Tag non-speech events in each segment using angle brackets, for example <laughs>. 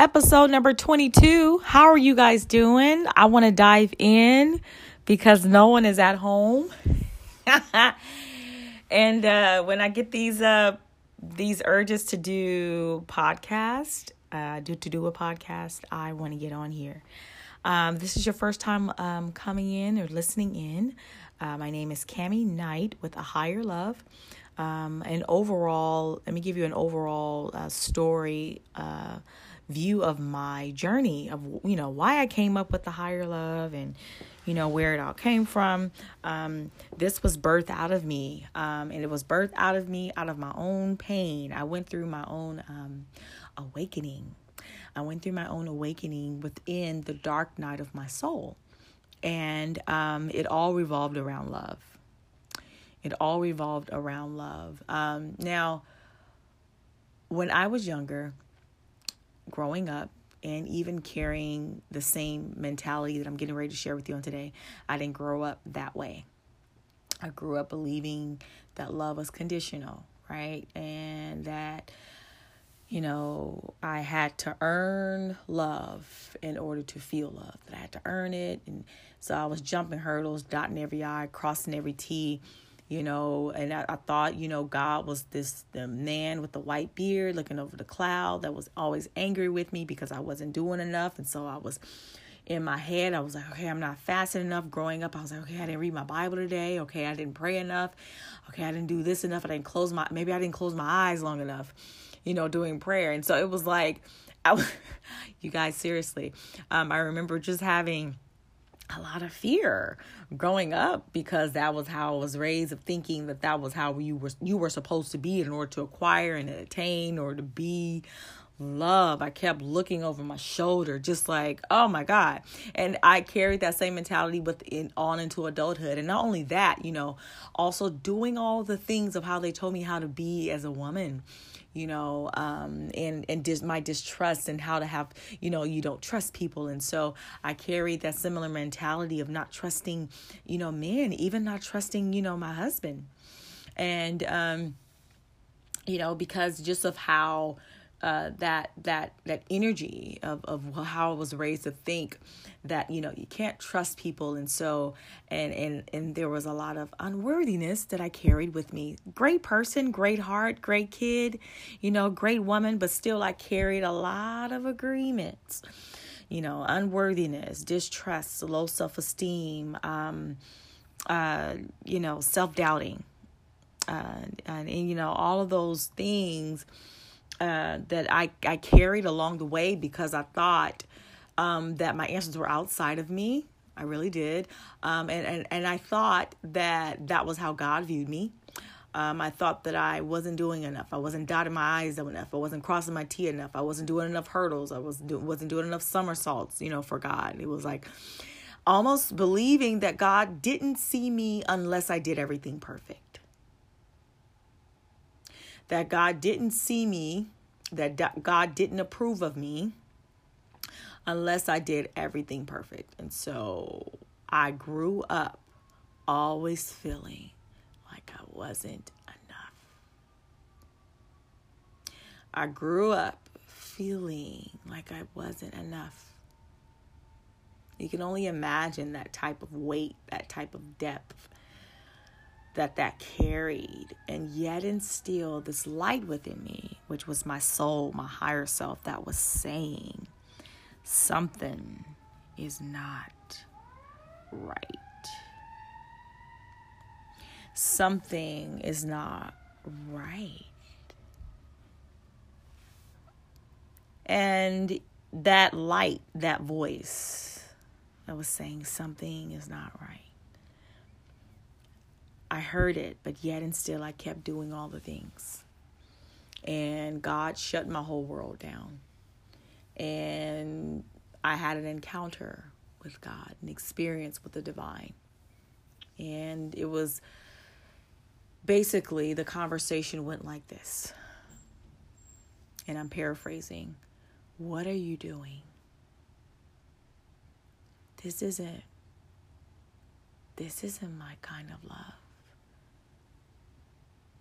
episode number 22. How are you guys doing? I want to dive in because no one is at home. <laughs> and uh, when I get these uh, these urges to do podcast, uh, do to do a podcast, I want to get on here. Um, this is your first time um, coming in or listening in. Uh, my name is Cami Knight with a higher love. Um, and overall, let me give you an overall uh, story uh, view of my journey of you know why I came up with the higher love and you know where it all came from. Um, this was birthed out of me, um, and it was birthed out of me out of my own pain. I went through my own um, awakening. I went through my own awakening within the dark night of my soul, and um, it all revolved around love. It all revolved around love. Um, now, when I was younger, growing up, and even carrying the same mentality that I'm getting ready to share with you on today, I didn't grow up that way. I grew up believing that love was conditional, right? And that, you know, I had to earn love in order to feel love, that I had to earn it. And so I was jumping hurdles, dotting every I, crossing every T you know and I, I, thought you know god was this the man with the white beard looking over the cloud that was always angry with me because i wasn't doing enough. And so i was in my head i was like okay i'm not fasting enough. Growing up i was like okay i didn't read my bible today. Okay i didn't pray enough. Okay i didn't do this enough. I didn't close my maybe i didn't close my eyes long enough you know doing prayer. And so it was like i <laughs> you guys seriously um i remember just having a lot of fear growing up because that was how I was raised of thinking that that was how you were you were supposed to be in order to acquire and attain or to be love. I kept looking over my shoulder, just like, oh my God. And I carried that same mentality with on into adulthood. And not only that, you know, also doing all the things of how they told me how to be as a woman you know, um, and and dis- my distrust and how to have, you know, you don't trust people, and so I carried that similar mentality of not trusting, you know, men, even not trusting, you know, my husband, and um, you know, because just of how uh, that that that energy of of how I was raised to think that you know you can't trust people and so and and and there was a lot of unworthiness that I carried with me. Great person, great heart, great kid, you know, great woman, but still I carried a lot of agreements. You know, unworthiness, distrust, low self-esteem, um uh you know, self-doubting. Uh, and, and you know all of those things uh, that I, I carried along the way because I thought um, that my answers were outside of me. I really did. Um, and, and, and I thought that that was how God viewed me. Um, I thought that I wasn't doing enough. I wasn't dotting my I's enough. I wasn't crossing my T enough. I wasn't doing enough hurdles. I was do- wasn't doing enough somersaults, you know, for God. It was like almost believing that God didn't see me unless I did everything perfect that God didn't see me, that God didn't approve of me unless I did everything perfect. And so I grew up always feeling like I wasn't enough. I grew up feeling like I wasn't enough. You can only imagine that type of weight, that type of depth that that carried and yet instilled this light within me which was my soul my higher self that was saying something is not right. Something is not right. And that light that voice that was saying something is not right I heard it, but yet and still I kept doing all the things. And God shut my whole world down. And I had an encounter with God, an experience with the divine. And it was basically the conversation went like this. And I'm paraphrasing What are you doing? This isn't. This isn't my kind of love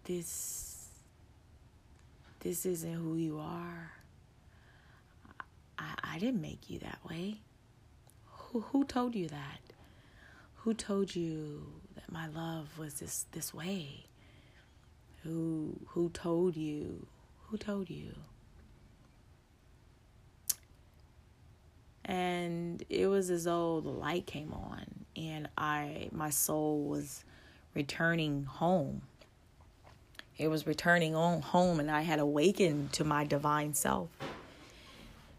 this this isn't who you are. I I didn't make you that way. Who who told you that? Who told you that my love was this this way? Who who told you? Who told you? And it was as though the light came on and I my soul was returning home. It was returning on home and I had awakened to my divine self.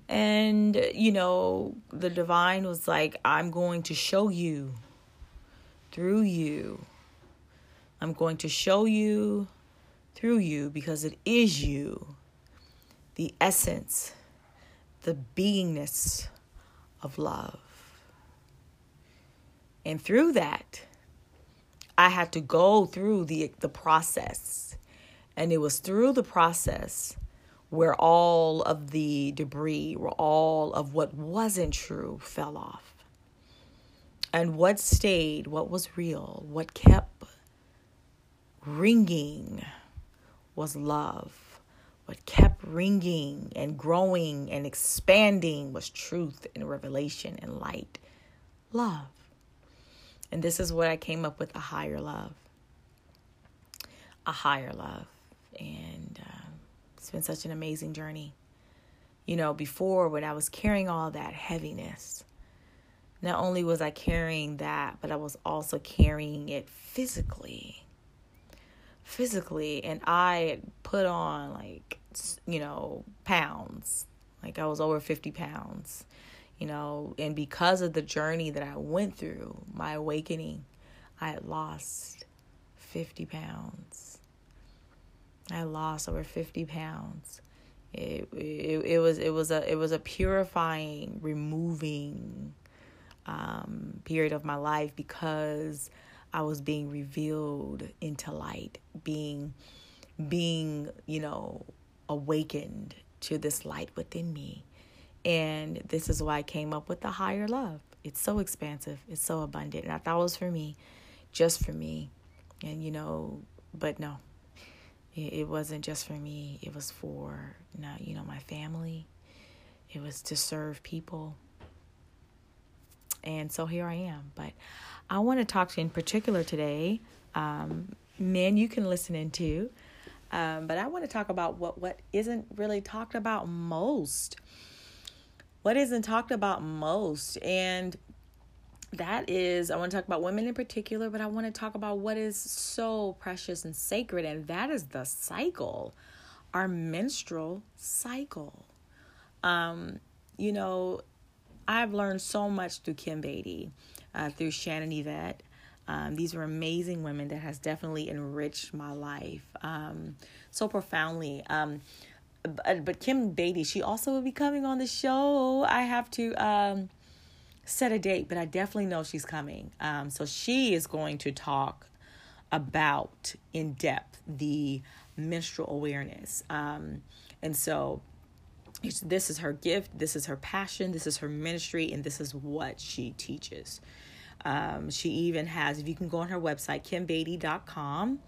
And, you know, the divine was like, I'm going to show you through you. I'm going to show you through you because it is you, the essence, the beingness of love. And through that, I had to go through the the process. And it was through the process where all of the debris, where all of what wasn't true fell off. And what stayed, what was real, what kept ringing was love. What kept ringing and growing and expanding was truth and revelation and light. Love. And this is what I came up with a higher love. A higher love. And um, it's been such an amazing journey. You know, before when I was carrying all that heaviness, not only was I carrying that, but I was also carrying it physically. Physically. And I put on like, you know, pounds. Like I was over 50 pounds you know, and because of the journey that I went through, my awakening, I had lost 50 pounds. I lost over 50 pounds. It, it, it was it was a it was a purifying, removing um, period of my life because I was being revealed into light, being being you know awakened to this light within me and this is why I came up with the higher love. It's so expansive, it's so abundant. And I thought it was for me, just for me. And, you know, but no, it, wasn't just for me. It was for, you know, my family, it was to serve people. And so here I am. But I want to talk to in particular today. Um, men, you can listen into. Um, but I want to talk about what, what isn't really talked about most what isn't talked about most. And that is, I want to talk about women in particular, but I want to talk about what is so precious and sacred, and that is the cycle, our menstrual cycle. Um, you know, I've learned so much through Kim Bady, uh, through Shannon Yvette. Um, these were amazing women that has definitely enriched my life um, so profoundly. Um, but, but Kim Bady, she also will be coming on the show. I have to um, set a date, but I definitely know she's coming. Um, so she is going to talk about in depth the menstrual awareness. Um, and so this is her gift, this is her passion, this is her ministry, and this is what she teaches. Um, she even has, if you can go on her website, kimbady.com,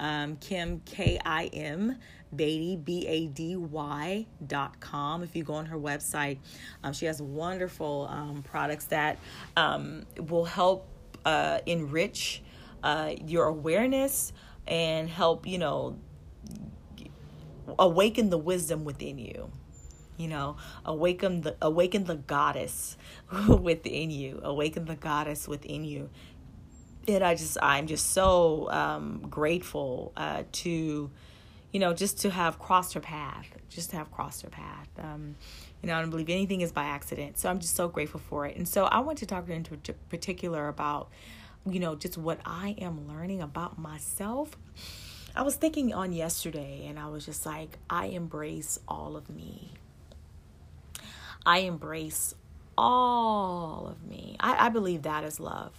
um, Kim, K I M, Bady, B A D Y dot com. If you go on her website, um, she has wonderful um, products that um, will help uh, enrich uh, your awareness and help, you know, awaken the wisdom within you you know awaken the awaken the goddess <laughs> within you awaken the goddess within you and i just i'm just so um, grateful uh, to you know, just to have crossed her path, just to have crossed her path. Um, you know, I don't believe anything is by accident. So I'm just so grateful for it. And so I want to talk in particular about, you know, just what I am learning about myself. I was thinking on yesterday and I was just like, I embrace all of me. I embrace all of me. I, I believe that is love.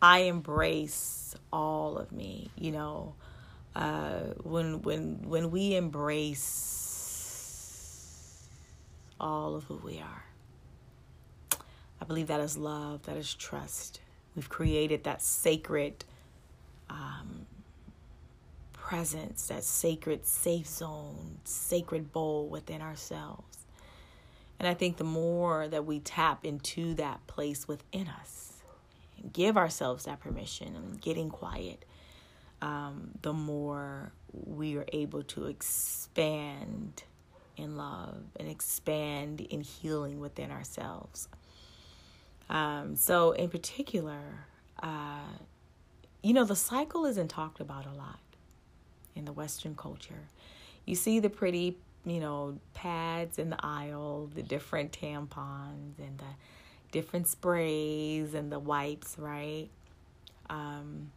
I embrace all of me, you know uh, when when when we embrace all of who we are. I believe that is love, that is trust. We've created that sacred um, presence, that sacred safe zone, sacred bowl within ourselves. And I think the more that we tap into that place within us, give ourselves that permission and getting quiet, um, the more we are able to expand in love and expand in healing within ourselves. Um, so, in particular, uh, you know, the cycle isn't talked about a lot in the Western culture. You see the pretty, you know, pads in the aisle, the different tampons and the different sprays and the wipes, right? Um,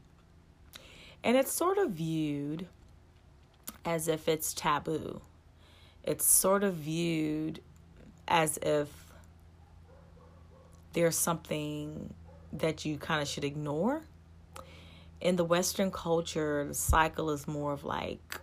and it's sort of viewed as if it's taboo. It's sort of viewed as if there's something that you kind of should ignore. In the Western culture, the cycle is more of like,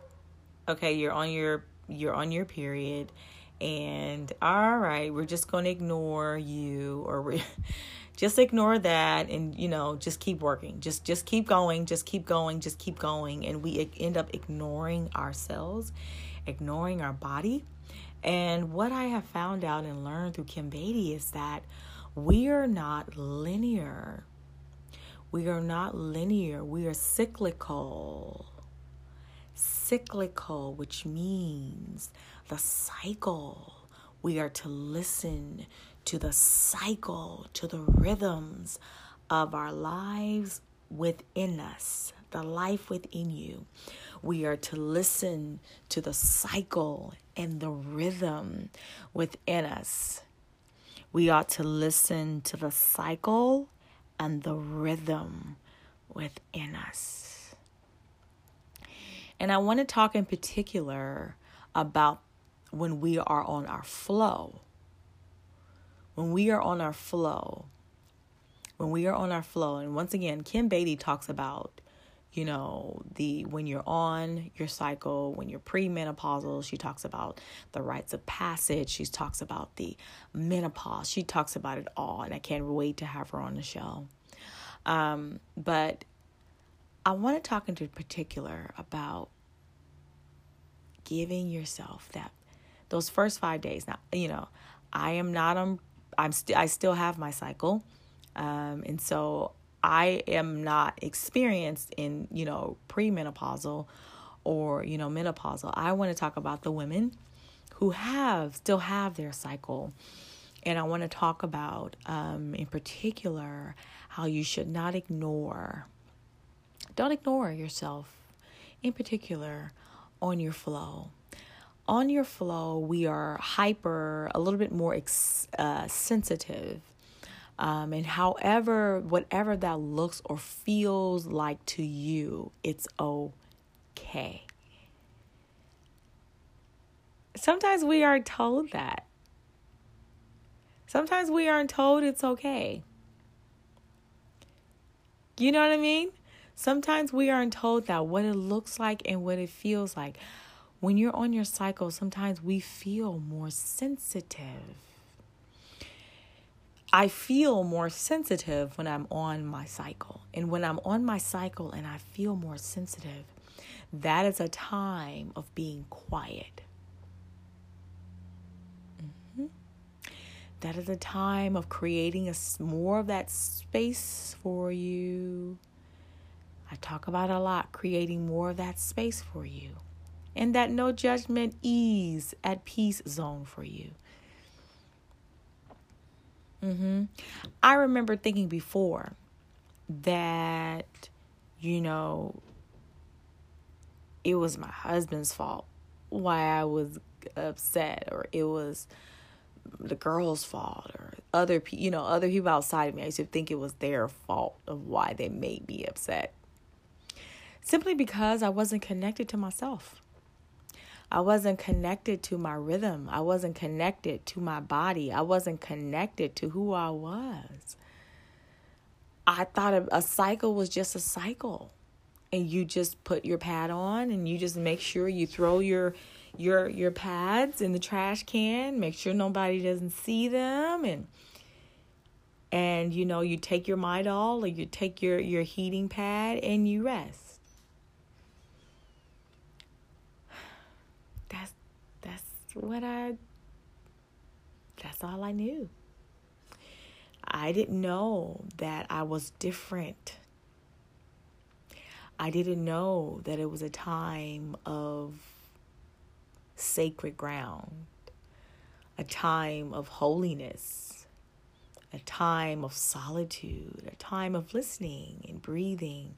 okay, you're on your you're on your period, and all right, we're just going to ignore you, or we <laughs> just ignore that, and you know, just keep working, just just keep going, just keep going, just keep going, and we end up ignoring ourselves, ignoring our body. And what I have found out and learned through Kim Bady is that we are not linear. We are not linear. We are cyclical. Cyclical, which means the cycle. We are to listen to the cycle, to the rhythms of our lives within us, the life within you. We are to listen to the cycle and the rhythm within us we ought to listen to the cycle and the rhythm within us. And I want to talk in particular about when we are on our flow. When we are on our flow, when we are on our flow, and once again, Kim Bady talks about you know, the when you're on your cycle, when you're premenopausal, she talks about the rites of passage, she talks about the menopause, she talks about it all, and I can't wait to have her on the show. Um, but I want to talk in particular about giving yourself that those first five days. Now, you know, I am not on. I'm still. I still have my cycle, um, and so I am not experienced in, you know, premenopausal or, you know, menopausal. I want to talk about the women who have still have their cycle. And I want to talk about, um, in particular, how you should not ignore, don't ignore yourself, in particular, on your flow. On your flow, we are hyper, a little bit more ex- uh, sensitive um, and however, whatever that looks or feels like to you, it's okay. Sometimes we are told that. Sometimes we aren't told it's okay. You know what I mean? Sometimes we aren't told that what it looks like and what it feels like. When you're on your cycle, sometimes we feel more sensitive I feel more sensitive when I'm on my cycle. And when I'm on my cycle and I feel more sensitive, that is a time of being quiet. Mm-hmm. That is a time of creating a, more of that space for you. I talk about a lot, creating more of that space for you. And that no judgment ease at peace zone for you. Mm-hmm. I remember thinking before that, you know, it was my husband's fault why I was upset, or it was the girl's fault, or other people, you know, other people outside of me. I used to think it was their fault of why they made me upset. Simply because I wasn't connected to myself. I wasn't connected to my rhythm. I wasn't connected to my body. I wasn't connected to who I was. I thought a, a cycle was just a cycle. And you just put your pad on and you just make sure you throw your your your pads in the trash can, make sure nobody doesn't see them and and you know you take your Midol or you take your your heating pad and you rest what I that's all I knew. I didn't know that I was different. I didn't know that it was a time of sacred ground, a time of holiness, a time of solitude, a time of listening and breathing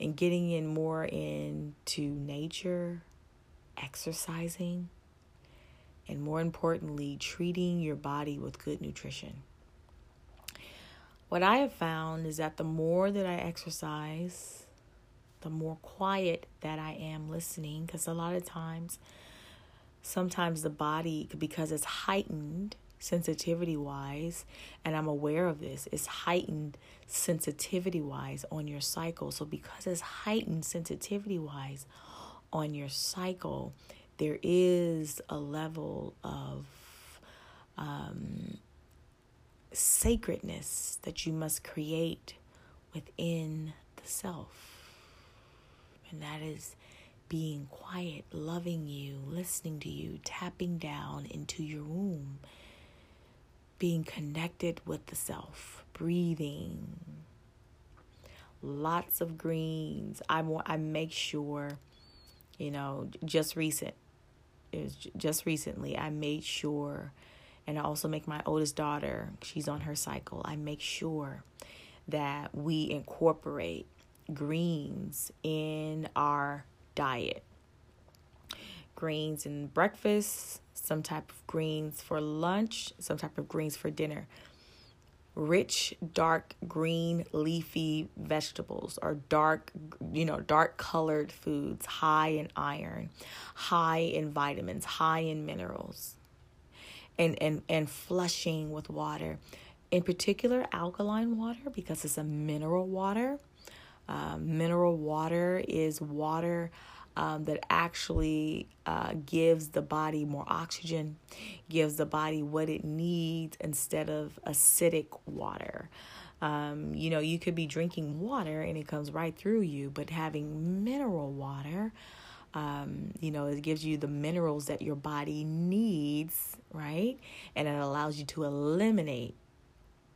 and getting in more into nature, exercising, and more importantly, treating your body with good nutrition. What I have found is that the more that I exercise, the more quiet that I am listening, because a lot of times, sometimes the body, because it's heightened sensitivity wise, and I'm aware of this, it's heightened sensitivity wise on your cycle. So, because it's heightened sensitivity wise on your cycle, there is a level of um, sacredness that you must create within the self. And that is being quiet, loving you, listening to you, tapping down into your womb, being connected with the self, breathing. Lots of greens. I I make sure, you know, just recent just recently I made sure and I also make my oldest daughter, she's on her cycle. I make sure that we incorporate greens in our diet. Greens in breakfast, some type of greens for lunch, some type of greens for dinner rich dark green leafy vegetables or dark you know dark colored foods high in iron high in vitamins high in minerals and and and flushing with water. In particular alkaline water because it's a mineral water. Uh, mineral water is water um, that actually uh, gives the body more oxygen, gives the body what it needs instead of acidic water. Um, you know, you could be drinking water and it comes right through you, but having mineral water, um, you know, it gives you the minerals that your body needs, right? And it allows you to eliminate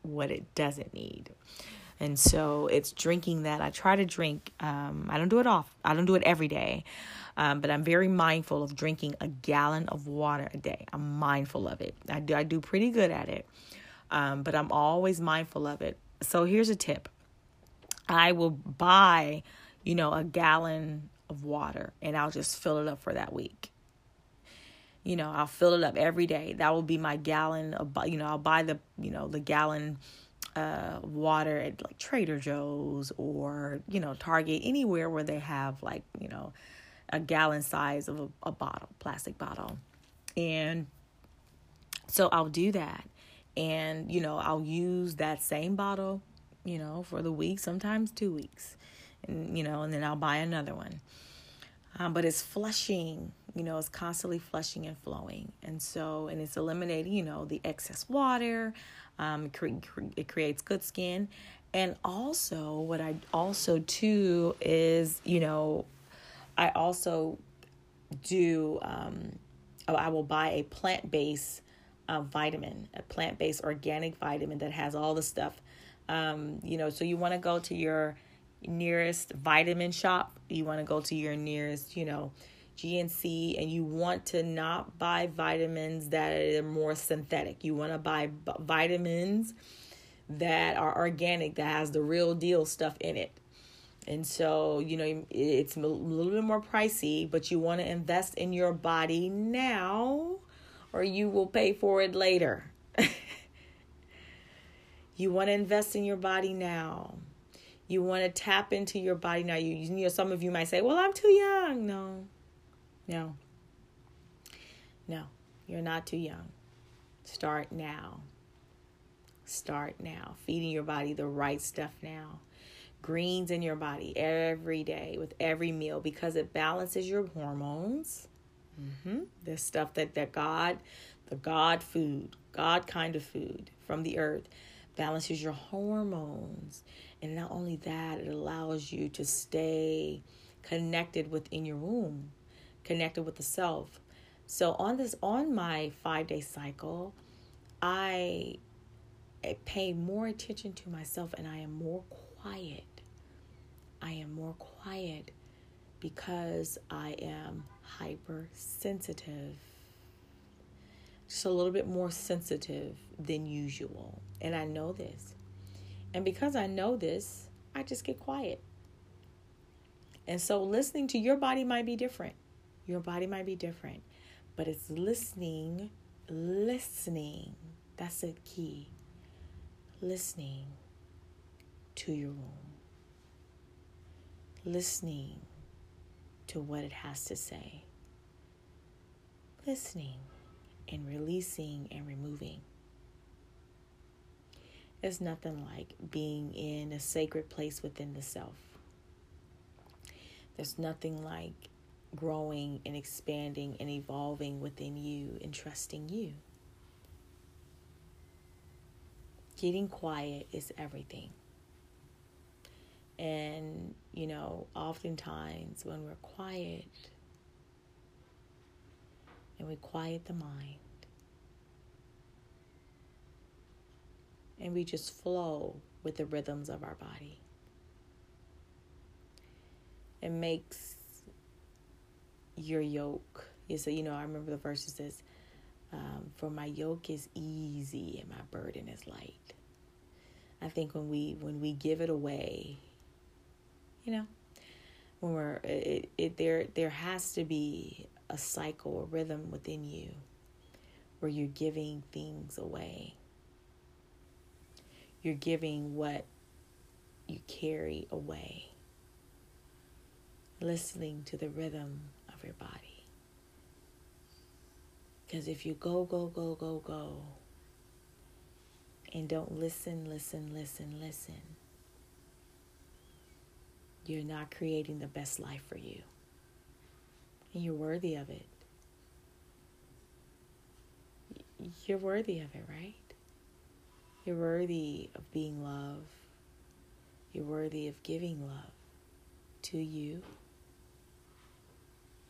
what it doesn't need. And so it's drinking that. I try to drink. Um, I don't do it off. I don't do it every day. Um, but I'm very mindful of drinking a gallon of water a day. I'm mindful of it. I do. I do pretty good at it. Um, but I'm always mindful of it. So here's a tip. I will buy, you know, a gallon of water and I'll just fill it up for that week. You know, I'll fill it up every day. That will be my gallon of, you know, I'll buy the, you know, the gallon uh, water at like Trader Joe's or, you know, Target, anywhere where they have like, you know, a gallon size of a, a bottle, plastic bottle. And so I'll do that. And, you know, I'll use that same bottle, you know, for the week, sometimes two weeks. And, you know, and then I'll buy another one. Um, but it's flushing, you know, it's constantly flushing and flowing. And so, and it's eliminating, you know, the excess water. Um, it, cre- it creates good skin. And also, what I also too is, you know, I also do, um, oh, I will buy a plant based uh, vitamin, a plant based organic vitamin that has all the stuff. Um, you know, so you want to go to your nearest vitamin shop, you want to go to your nearest, you know, GNC and you want to not buy vitamins that are more synthetic. You want to buy vitamins that are organic, that has the real deal stuff in it. And so, you know, it's a little bit more pricey, but you want to invest in your body now or you will pay for it later. <laughs> you want to invest in your body now. You want to tap into your body now. You, you know, some of you might say, well, I'm too young. No, no. No, you're not too young. Start now. Start now. Feeding your body the right stuff now. Greens in your body every day with every meal because it balances your hormones. Mm-hmm. This stuff that, that God, the God food, God kind of food from the earth, balances your hormones. And not only that, it allows you to stay connected within your womb connected with the self. So on this on my 5-day cycle, I pay more attention to myself and I am more quiet. I am more quiet because I am hypersensitive. Just a little bit more sensitive than usual. And I know this. And because I know this, I just get quiet. And so listening to your body might be different. Your body might be different. But it's listening, listening. That's the key. Listening to your womb. Listening to what it has to say. Listening and releasing and removing. There's nothing like being in a sacred place within the self. There's nothing like growing and expanding and evolving within you and trusting you. Getting quiet is everything. And, you know, oftentimes when we're quiet and we quiet the mind and we just flow with the rhythms of our body it makes your yoke. You say, you know, I remember the verse that says, um, "For my yoke is easy and my burden is light." I think when we when we give it away, you know, when we're it, it there there has to be a cycle, a rhythm within you, where you're giving things away. You're giving what you carry away listening to the rhythm your body. Because if you go, go, go, go, go, and don't listen, listen, listen, listen, you're not creating the best life for you. And you're worthy of it. You're worthy of it, right? You're worthy of being loved. You're worthy of giving love to you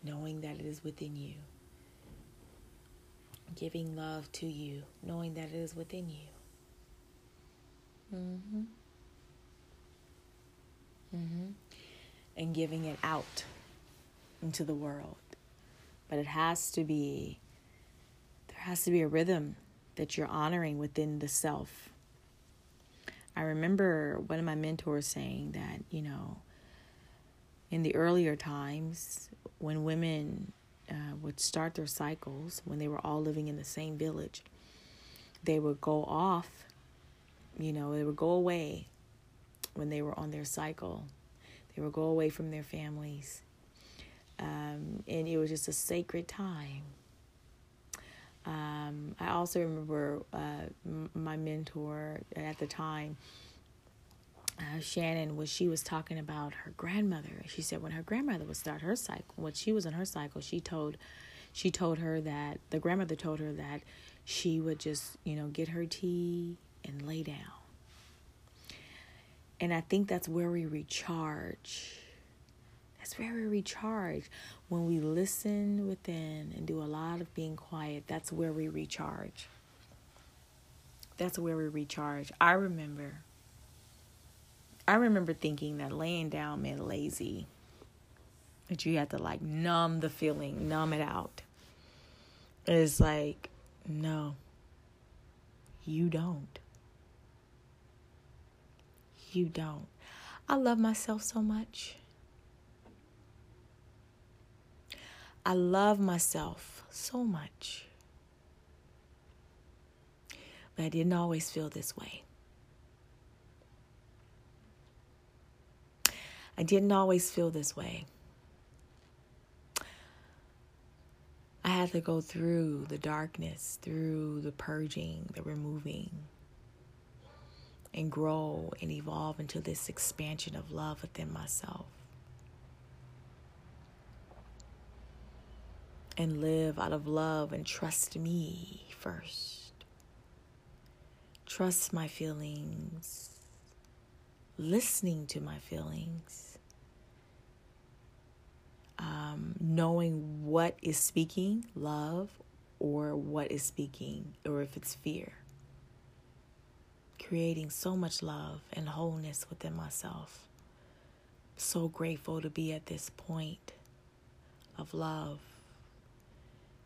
knowing that it is within you. Giving love to you, knowing that it is within you. Mhm. Mhm. And giving it out into the world. But it has to be there has to be a rhythm that you're honoring within the self. I remember one of my mentors saying that, you know, in the earlier times when women uh, would start their cycles, when they were all living in the same village, they would go off, you know, they would go away when they were on their cycle. They would go away from their families. Um, and it was just a sacred time. Um, I also remember uh, m- my mentor at the time uh, Shannon was she was talking about her grandmother. She said when her grandmother would start her cycle, when she was in her cycle, she told she told her that the grandmother told her that she would just you know get her tea and lay down. And I think that's where we recharge. That's where we recharge. When we listen within and do a lot of being quiet, that's where we recharge. That's where we recharge. I remember I remember thinking that laying down meant lazy. That you had to like numb the feeling, numb it out. It's like, no, you don't. You don't. I love myself so much. I love myself so much. But I didn't always feel this way. I didn't always feel this way. I had to go through the darkness, through the purging, the removing, and grow and evolve into this expansion of love within myself. And live out of love and trust me first. Trust my feelings, listening to my feelings um, knowing what is speaking love or what is speaking, or if it's fear. Creating so much love and wholeness within myself. So grateful to be at this point of love.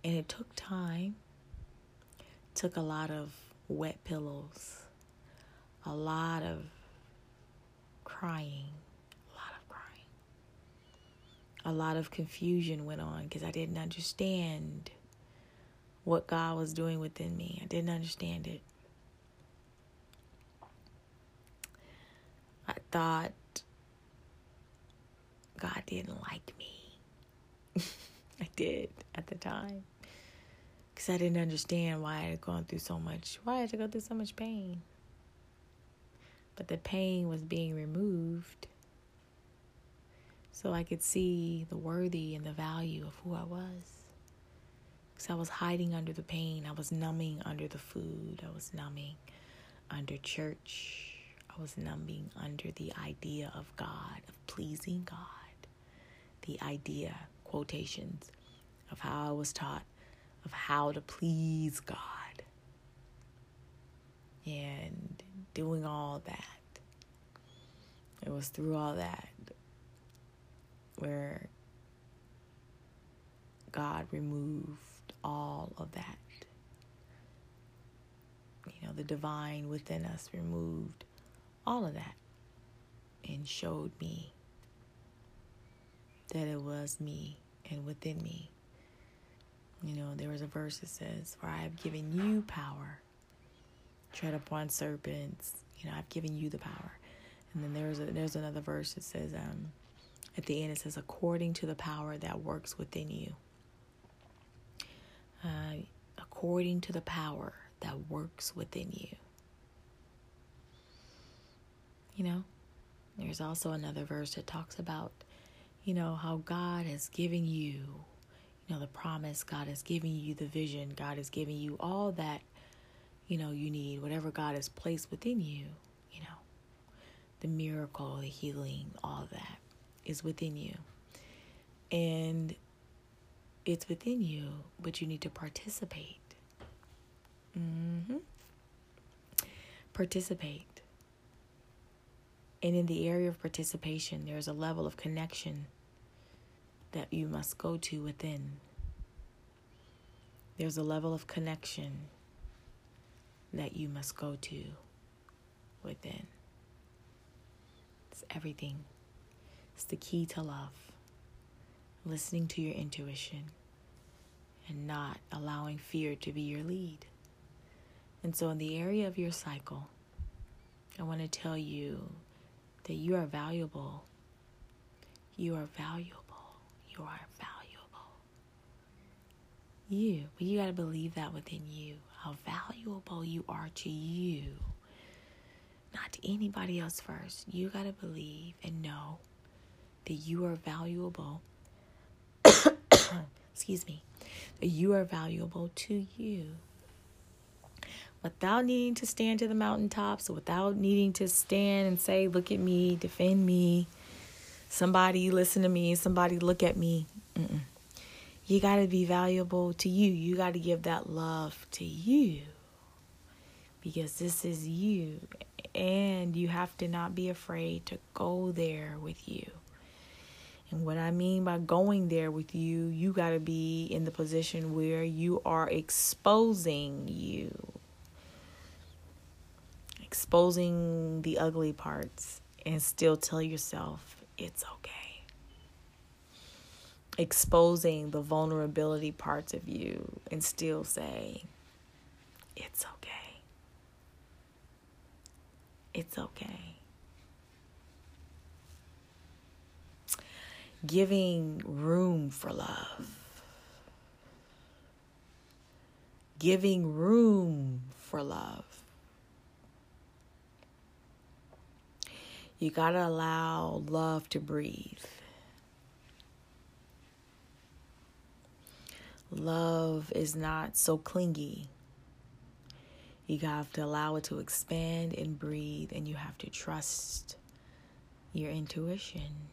And it took time, took a lot of wet pillows, a lot of crying, a lot of crying. A lot of confusion went on because I didn't understand what God was doing within me. I didn't understand it. I thought God didn't like me. <laughs> I did at the time. Because I didn't understand why I had gone through so much, why I had to go through so much pain. But the pain was being removed so I could see the worthy and the value of who I was. Because I was hiding under the pain, I was numbing under the food, I was numbing under church, I was numbing under the idea of God, of pleasing God, the idea, quotations, of how I was taught of how to please God. And doing all that. It was through all that where God removed all of that. You know, the divine within us removed all of that and showed me that it was me and within me. You know, there was a verse that says, For I have given you power tread upon serpents. You know, I've given you the power. And then there's a, there's another verse that says, um, at the end it says, according to the power that works within you. Uh, according to the power that works within you. You know, there's also another verse that talks about, you know, how God has given you, you know, the promise, God has given you the vision, God has given you all that you know, you need, whatever God has placed within you, you know, the miracle, the healing, all that is within you. And it's within you, but you need to participate. Mm-hmm. Participate. And in the area of participation, there's a level of connection that you must go to within. There's a level of connection that you must go to within. It's everything. The key to love. Listening to your intuition and not allowing fear to be your lead. And so, in the area of your cycle, I want to tell you that you are valuable. You are valuable. You are valuable. You, but you got to believe that within you how valuable you are to you, not to anybody else first. You got to believe and know that you are valuable. <coughs> Excuse me. That you are valuable to you. Without needing to stand to the mountaintops, without needing to stand and say, Look at me, defend me, somebody listen to me, somebody look at me. Mm-mm you got to be valuable to you. You got to give that love to you because this is you. And you have to not be afraid to go there with you. And what I mean by going there with you, you got to be in the position where you are exposing you, exposing the ugly parts, and still tell yourself it's okay exposing the vulnerability parts of you and still say, it's okay. It's okay. Giving room for love. Giving room for love. You got to allow love to breathe. love is not so clingy. You have to allow it to expand and breathe, and you have to trust your intuition.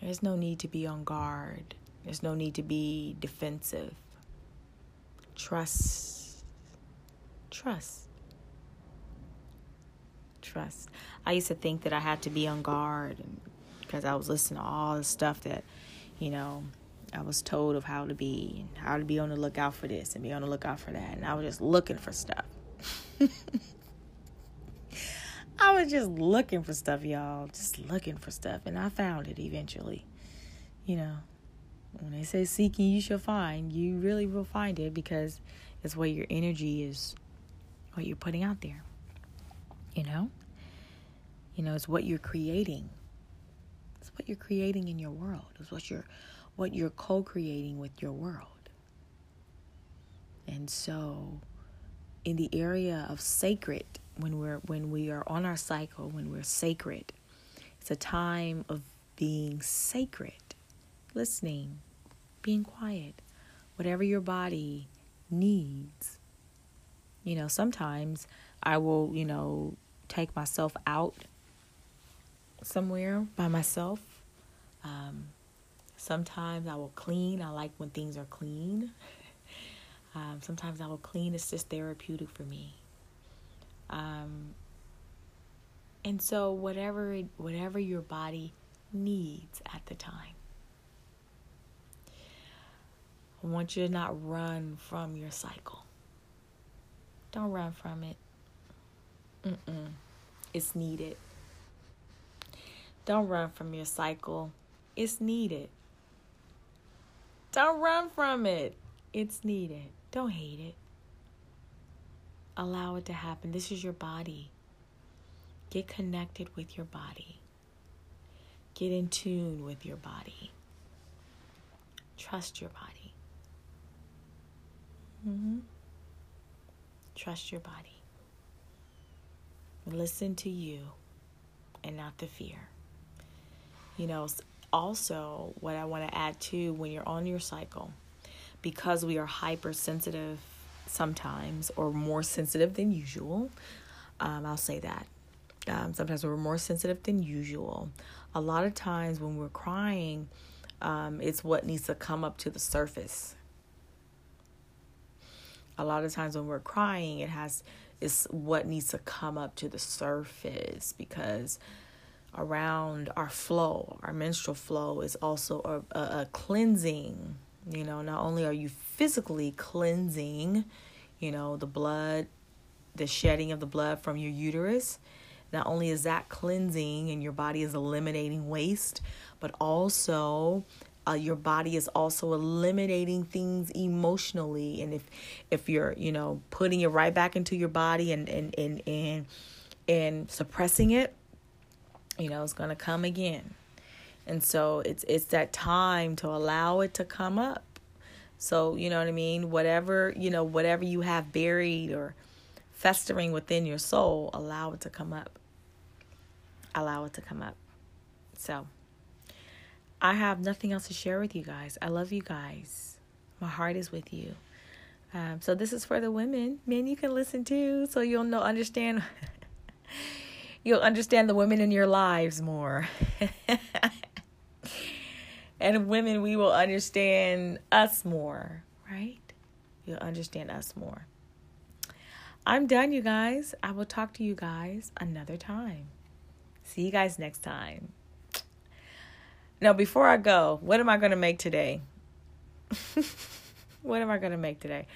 There's no need to be on guard There's no need to be defensive. Trust. Trust. Trust. I used to think that I had to be on guard because I was listening to all the stuff that, you know, I was told of how to be and how to be on the lookout for this and be on the lookout for that. And I was just looking for stuff. <laughs> I was just looking for stuff, y'all. Just looking for stuff. And I found it eventually. You know, when they say seeking, you shall find, you really will find it because it's what your energy is, what you're putting out there. You know? You know, it's what you're creating. It's what you're creating in your world. It's what you're what you're co-creating with your world. And so in the area of sacred when we're when we are on our cycle, when we're sacred, it's a time of being sacred, listening, being quiet, whatever your body needs. You know, sometimes I will, you know, take myself out somewhere by myself. Um, sometimes I will clean. I like when things are clean. <laughs> Um, sometimes I will clean. It's just therapeutic for me. Um, and so whatever whatever your body needs at the time. I want you to not run from your cycle. Don't run from it. Mm-mm. It's needed. Don't run from your cycle. It's needed. Don't run from it. It's needed. Don't hate it. Allow it to happen. This is your body. Get connected with your body. Get in tune with your body. Trust your body. Mm-hmm. Trust your body. Listen to you and not the fear. You know, also, what I want to add to when you're on your cycle, because we are hypersensitive sometimes or more sensitive than usual. Um, I'll say that. Um, sometimes we're more sensitive than usual. A lot of times when we're crying, um, it's what needs to come up to the surface. A lot of times when we're crying, it has is what needs to come up to the surface because around our flow, our menstrual flow is also a, a, a cleansing you know, not only are you physically cleansing, you know, the blood, the shedding of the blood from your uterus, not only is that cleansing and your body is eliminating waste, but also uh, your body is also eliminating things emotionally. And if if you're you know putting it right back into your body and and and and, and suppressing it, you know it's gonna come again. And so it's it's that time to allow it to come up. So, you know what I mean? Whatever, you know, whatever you have buried or festering within your soul, allow it to come up. Allow it to come up. So, I have nothing else to share with you guys. I love you guys. My heart is with you. Um, so this is for the women. Men, you can listen too, so you'll know understand. <laughs> you'll understand the women in your lives more. <laughs> and women, we will understand us more, right? You'll understand us more. I'm done, you guys. I will talk to you guys another time. See you guys next time. Now, before I go, what am I going to make today? <laughs> what am I going to make today?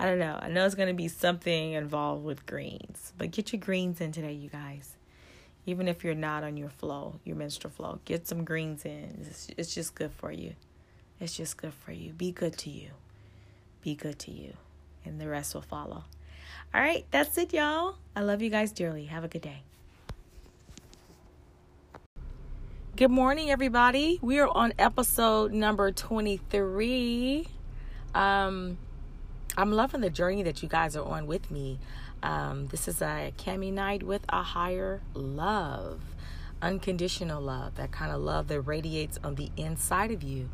I don't know. I know it's going to be something involved with greens, but get your greens in today, you guys even if you're not on your flow, your menstrual flow. Get some greens in. It's, it's just good for you. It's just good for you. Be good to you. Be good to you. And the rest will follow. All right, that's it, y'all. I love you guys dearly. Have a good day. Good morning, everybody. We are on episode number 23. Um, I'm loving the journey that you guys are on with me. Um, this is a Cami night with a higher love, unconditional love, that kind of love that radiates on the inside of you.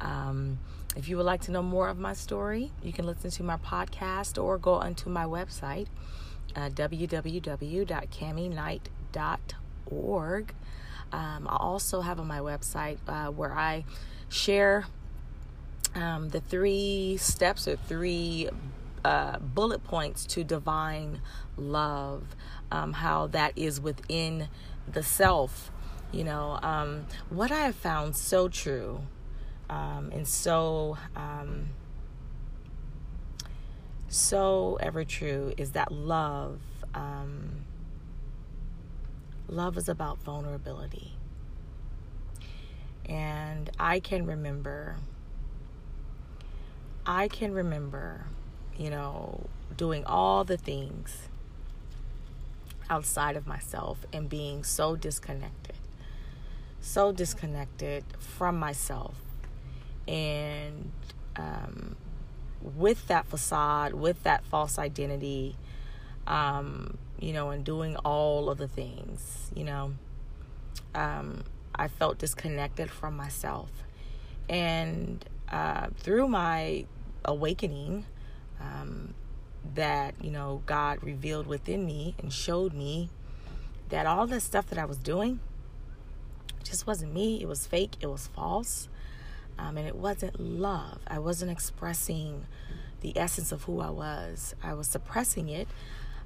Um, if you would like to know more of my story, you can listen to my podcast or go onto my website, uh, www.caminight.org. Um, I also have on my website uh, where I share um, the three steps or three uh, bullet points to divine love, um, how that is within the self. You know, um, what I have found so true um, and so um, so ever true is that love um, love is about vulnerability and i can remember i can remember you know doing all the things outside of myself and being so disconnected so disconnected from myself and um, with that facade, with that false identity, um, you know, and doing all of the things, you know, um, I felt disconnected from myself. And uh, through my awakening, um, that, you know, God revealed within me and showed me that all the stuff that I was doing just wasn't me. It was fake, it was false um, and it wasn't love. I wasn't expressing the essence of who I was. I was suppressing it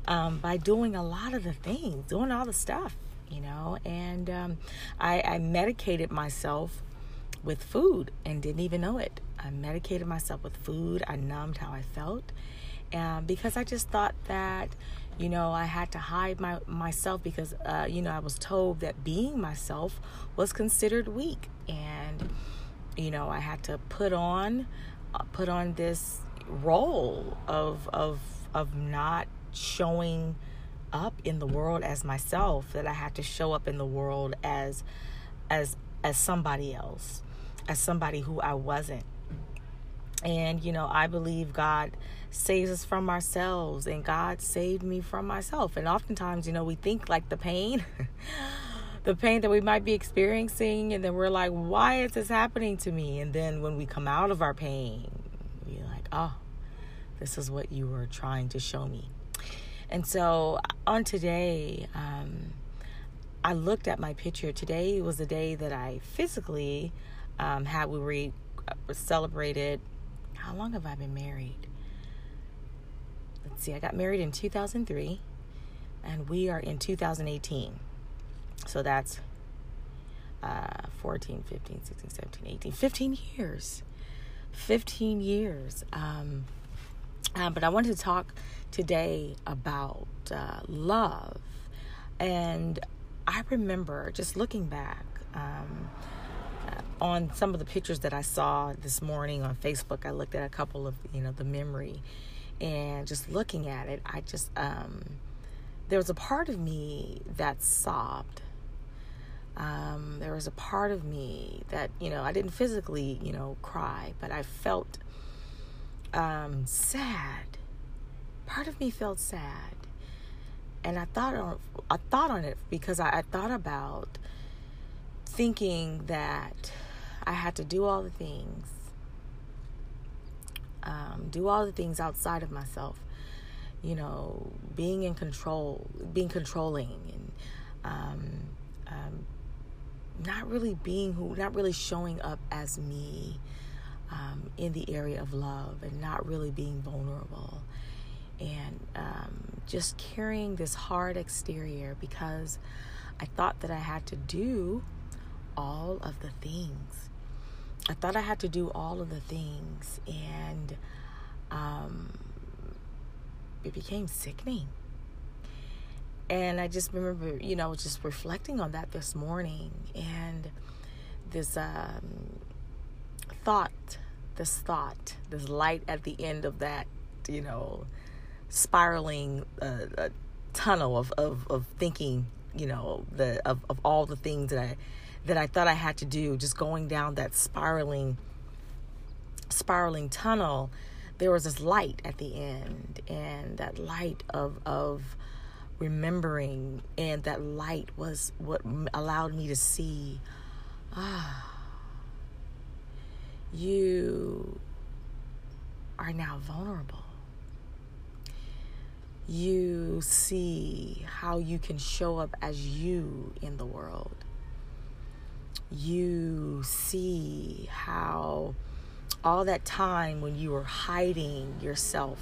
um, by doing a lot of the things, doing all the stuff, you know. And um, I, I medicated myself with food and didn't even know it. I medicated myself with food. I numbed how I felt, And because I just thought that you know i had to hide my myself because uh, you know i was told that being myself was considered weak. And you know i had to put on uh, put on this role of of of not showing up in the world as myself that i had to show up in the world as as as somebody else as somebody who i wasn't and you know i believe god saves us from ourselves and god saved me from myself. And oftentimes you know we think like the pain <laughs> the pain that we might be experiencing and then we're like why is this happening to me? And then when we come out of our pain we're like oh this is what you were trying to show me. And so on today um, i looked at my picture. Today was the day that i physically um, had we uh, celebrated how long have i been married let's see i got married in 2003 and we are in 2018 so that's uh, 14, 15, 16, 17, 18, 15 years. 15 years. Um, uh, but I wanted to talk today about uh, love. And I remember just looking back um, on some of the pictures that I saw this morning on Facebook. I looked at a couple of, you know, the memory and just looking at it, I just, um, there was a part of me that sobbed um, there was a part of me that you know I didn't physically you know cry, but I felt um, sad. Part of me felt sad, and I thought on I thought on it because I, I thought about thinking that I had to do all the things, um, do all the things outside of myself. You know, being in control, being controlling, and um, um, not really being who, not really showing up as me um, in the area of love and not really being vulnerable and um, just carrying this hard exterior because I thought that I had to do all of the things. I thought I had to do all of the things, and um, it became sickening. And I just remember, you know, just reflecting on that this morning and this um, thought, this thought, this light at the end of that, you know, spiraling uh, tunnel of, of, of thinking, you know, the of, of all the things that I that I thought I had to do, just going down that spiraling spiraling tunnel, there was this light at the end, and that light of of remembering, and that light was what allowed me to see ah, you are now vulnerable. You see how you can show up as you in the world. You see how all that time when you were hiding yourself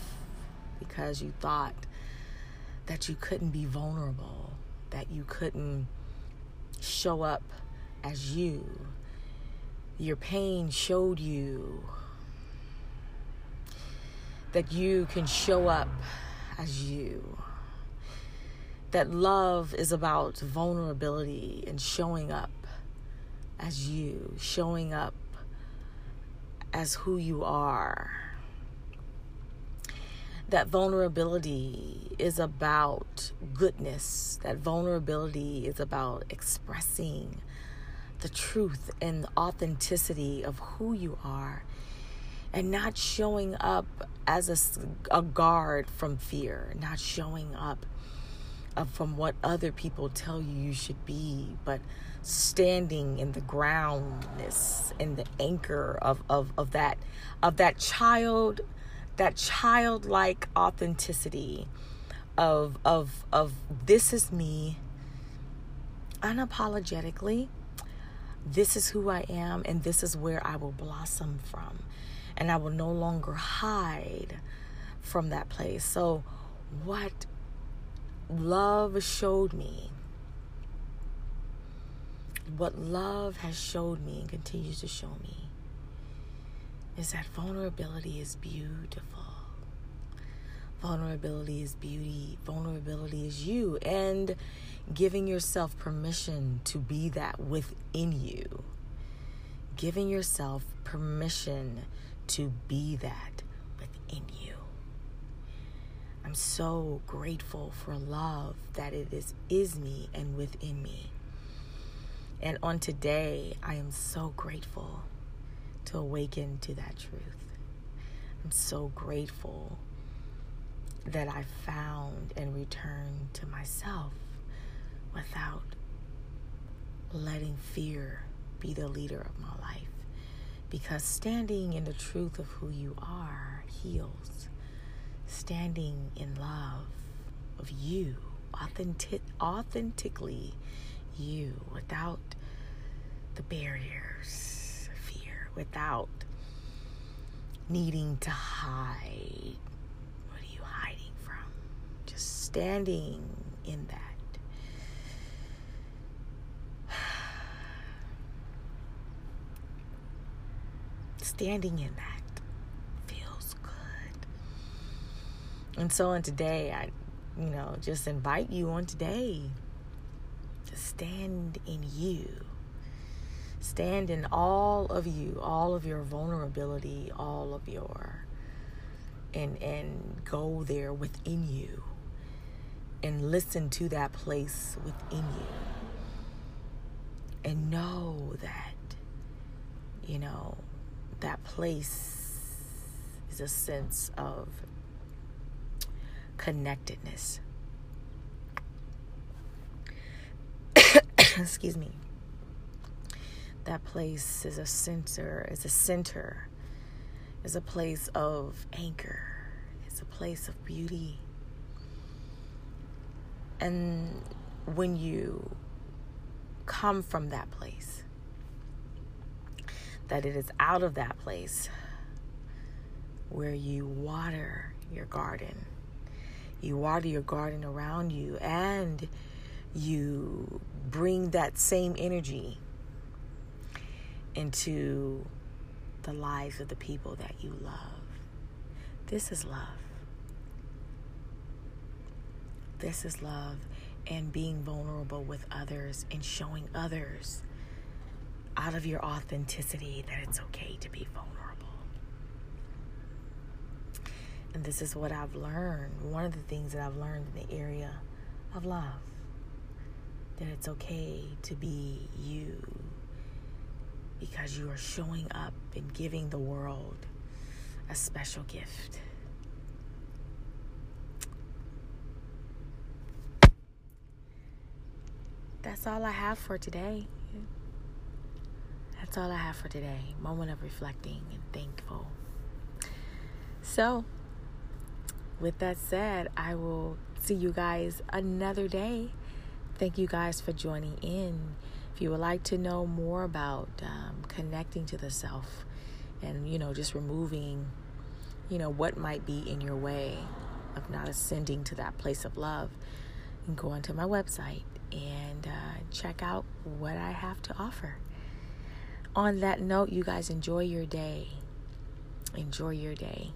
because you thought that you couldn't be vulnerable, that you couldn't show up as you. Your pain showed you that you can show up as you. That love is about vulnerability and showing up as you, showing up as who you are. That vulnerability is about goodness. That vulnerability is about expressing the truth and the authenticity of who you are and not showing up as a, a guard from fear, not showing up uh, from what other people tell you you should be, but standing in the groundness and the anchor of, of, of that of that child that childlike authenticity of of of this is me unapologetically this is who I am and this is where I will blossom from and I will no longer hide from that place. So, what love showed me, what love has showed me and continues to show me, is that vulnerability is beautiful. Vulnerability is beauty. Vulnerability is you. And giving yourself permission to be that within you. Giving yourself permission to be that within you. I'm so grateful for love that it is is me and within me. And on today, I am so grateful to awaken to that truth. I'm so grateful that I found and returned to myself without letting fear be the leader of my life because standing in the truth of who you are heals. Standing in love of you, authentic, authentically you, without the barriers of fear, without needing to hide. What are you hiding from? Just standing in that <sighs> standing in that feels good. And so on today, I, you know, just invite you on today to stand in you. Stand in all of you, all of your vulnerability, all of your and and go there within you and listen to that place within you and know that you know that place is a sense of connectedness. <coughs> Excuse me. That place is a center, is a center, is a place of anchor, it's a place of beauty. And when you come from that place, that it is out of that place where you water your garden. You water your garden around you and you bring that same energy into the lives of the people that you love. This is love. This is love and being vulnerable with others and showing others out of your authenticity that it's okay to be vulnerable. And this is what I've learned. One of the things that I've learned in the area of love that it's okay to be you because you are showing up and giving the world a special gift. That's all I have for today. That's all I have for today. Moment of reflecting and thankful. So, with that said, I will see you guys another day. Thank you guys for joining in. If you would like to know more about um, connecting to the self and you know just removing you know what might be in your way of not ascending to that place of love and go onto my website and uh, check out what i have to offer. On that note you guys enjoy your day. Enjoy your day.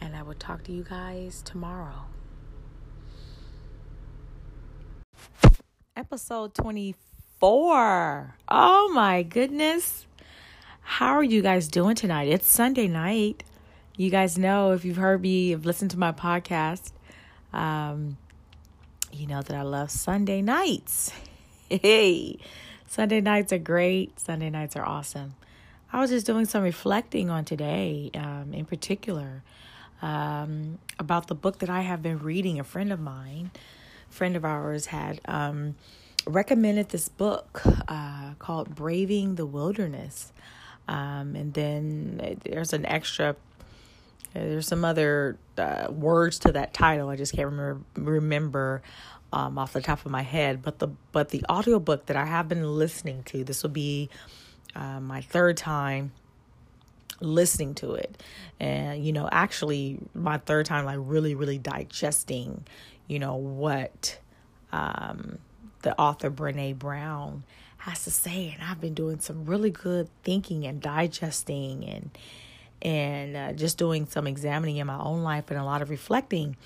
And i will talk to you guys tomorrow episode 24 oh my goodness how are you guys doing tonight? It's Sunday night. You guys know if you've heard me, have listened to my podcast, um, you know that I love Sunday nights. <laughs> Hey, Sunday nights are great. Sunday nights are awesome. I was just doing some reflecting on today, um, in particular, um, about the book that I have been reading. A friend of mine, friend of ours, had um, recommended this book uh, called Braving the Wilderness. Um, and then there's an extra, there's some other uh, words to that title. I just can't remember remember um, off the top of my head. But the but the audiobook that I have been listening to, this will be uh, my third time listening to it and you know actually my third time like really really digesting you know what um the author Brené Brown has to say. And I've been doing some really good thinking and digesting and and uh, just doing some examining in my own life and a lot of reflecting.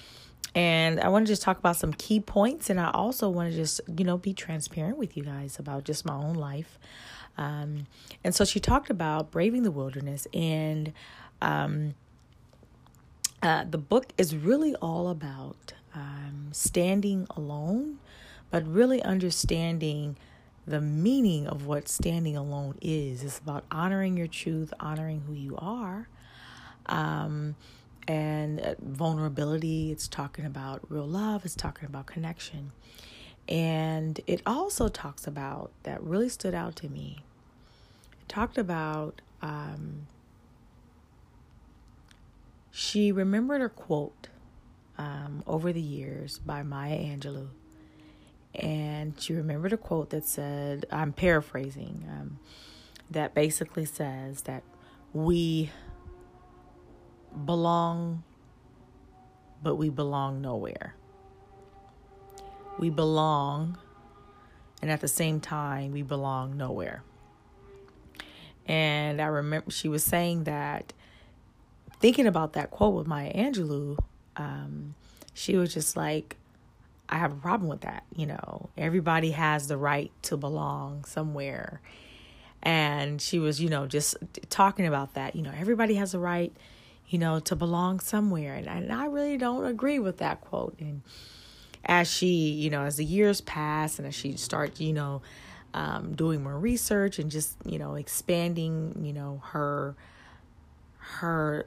And I want to just talk about some key points, and I also want to just you know be transparent with you guys about just my own life. Um, and so she talked about braving the wilderness, and um, uh, the book is really all about um, standing alone, but really understanding the meaning of what standing alone is. It's about honoring your truth, honoring who you are, um, and uh, vulnerability. It's talking about real love, it's talking about connection. And it also talks about, that really stood out to me, it talked about, um, she remembered a quote um, over the years by Maya Angelou and she remembered a quote that said, I'm paraphrasing, um, that basically says that we belong, but we belong nowhere. We belong, and at the same time, we belong nowhere. And I remember she was saying that, thinking about that quote with Maya Angelou, um, she was just like, I have a problem with that. You know, everybody has the right to belong somewhere. And she was, you know, just talking about that. You know, everybody has a right, you know, to belong somewhere. And, and I really don't agree with that quote. And as she, you know, as the years pass and as she starts, you know, um, doing more research and just, you know, expanding, you know, her, her,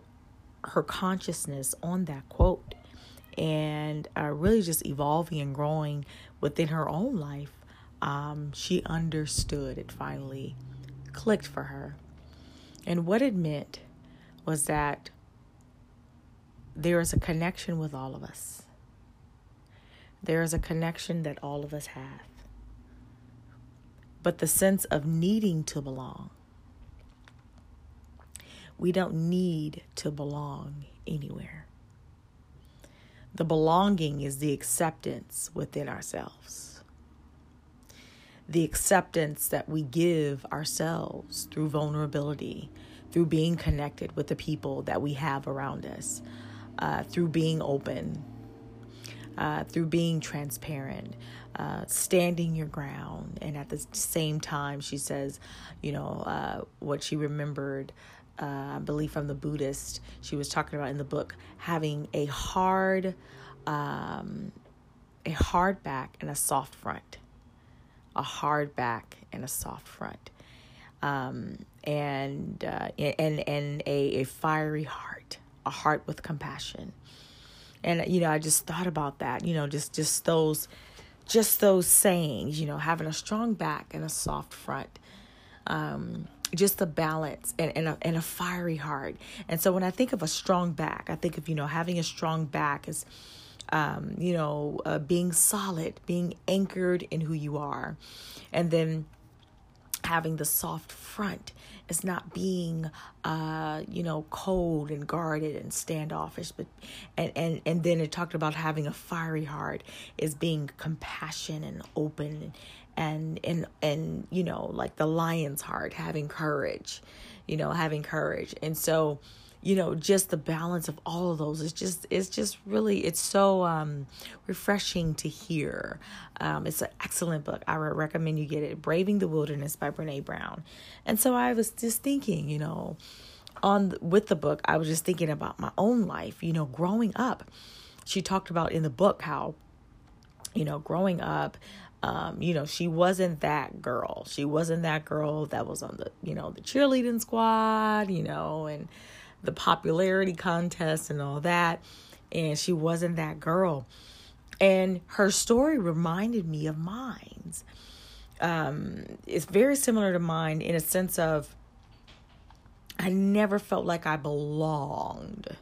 her consciousness on that quote and uh, really just evolving and growing within her own life, um, she understood it finally clicked for her. And what it meant was that there is a connection with all of us. There is a connection that all of us have. But the sense of needing to belong, we don't need to belong anywhere. The belonging is the acceptance within ourselves. The acceptance that we give ourselves through vulnerability, through being connected with the people that we have around us, uh, through being open, uh, through being transparent, uh, standing your ground. And at the same time, she says, you know, uh, what she remembered uh, I believe from the Buddhist, she was talking about in the book having a hard, um, a hard back and a soft front, a hard back and a soft front, um, and uh, and and a, a fiery heart, a heart with compassion, and you know I just thought about that, you know, just just those, just those sayings, you know, having a strong back and a soft front. Um, just the balance and, and, a, and a fiery heart. And so when I think of a strong back, I think of, you know, having a strong back is, um, you know, uh, being solid, being anchored in who you are. And then having the soft front is not being uh you know cold and guarded and standoffish but and and and then it talked about having a fiery heart is being compassion and open and and and you know like the lion's heart having courage you know having courage. And so you know just the balance of all of those is just it's just really it's so um refreshing to hear. Um it's an excellent book. I would recommend you get it braving the wilderness by Brené Brown. And so i was just thinking you know on with the book i was just thinking about my own life you know growing up. She talked about in the book how you know growing up um, you know, she wasn't that girl. She wasn't that girl that was on the, you know, the cheerleading squad, you know, and the popularity contest and all that. And she wasn't that girl. And her story reminded me of mine's. Um, it's very similar to mine in a sense of I never felt like I belonged.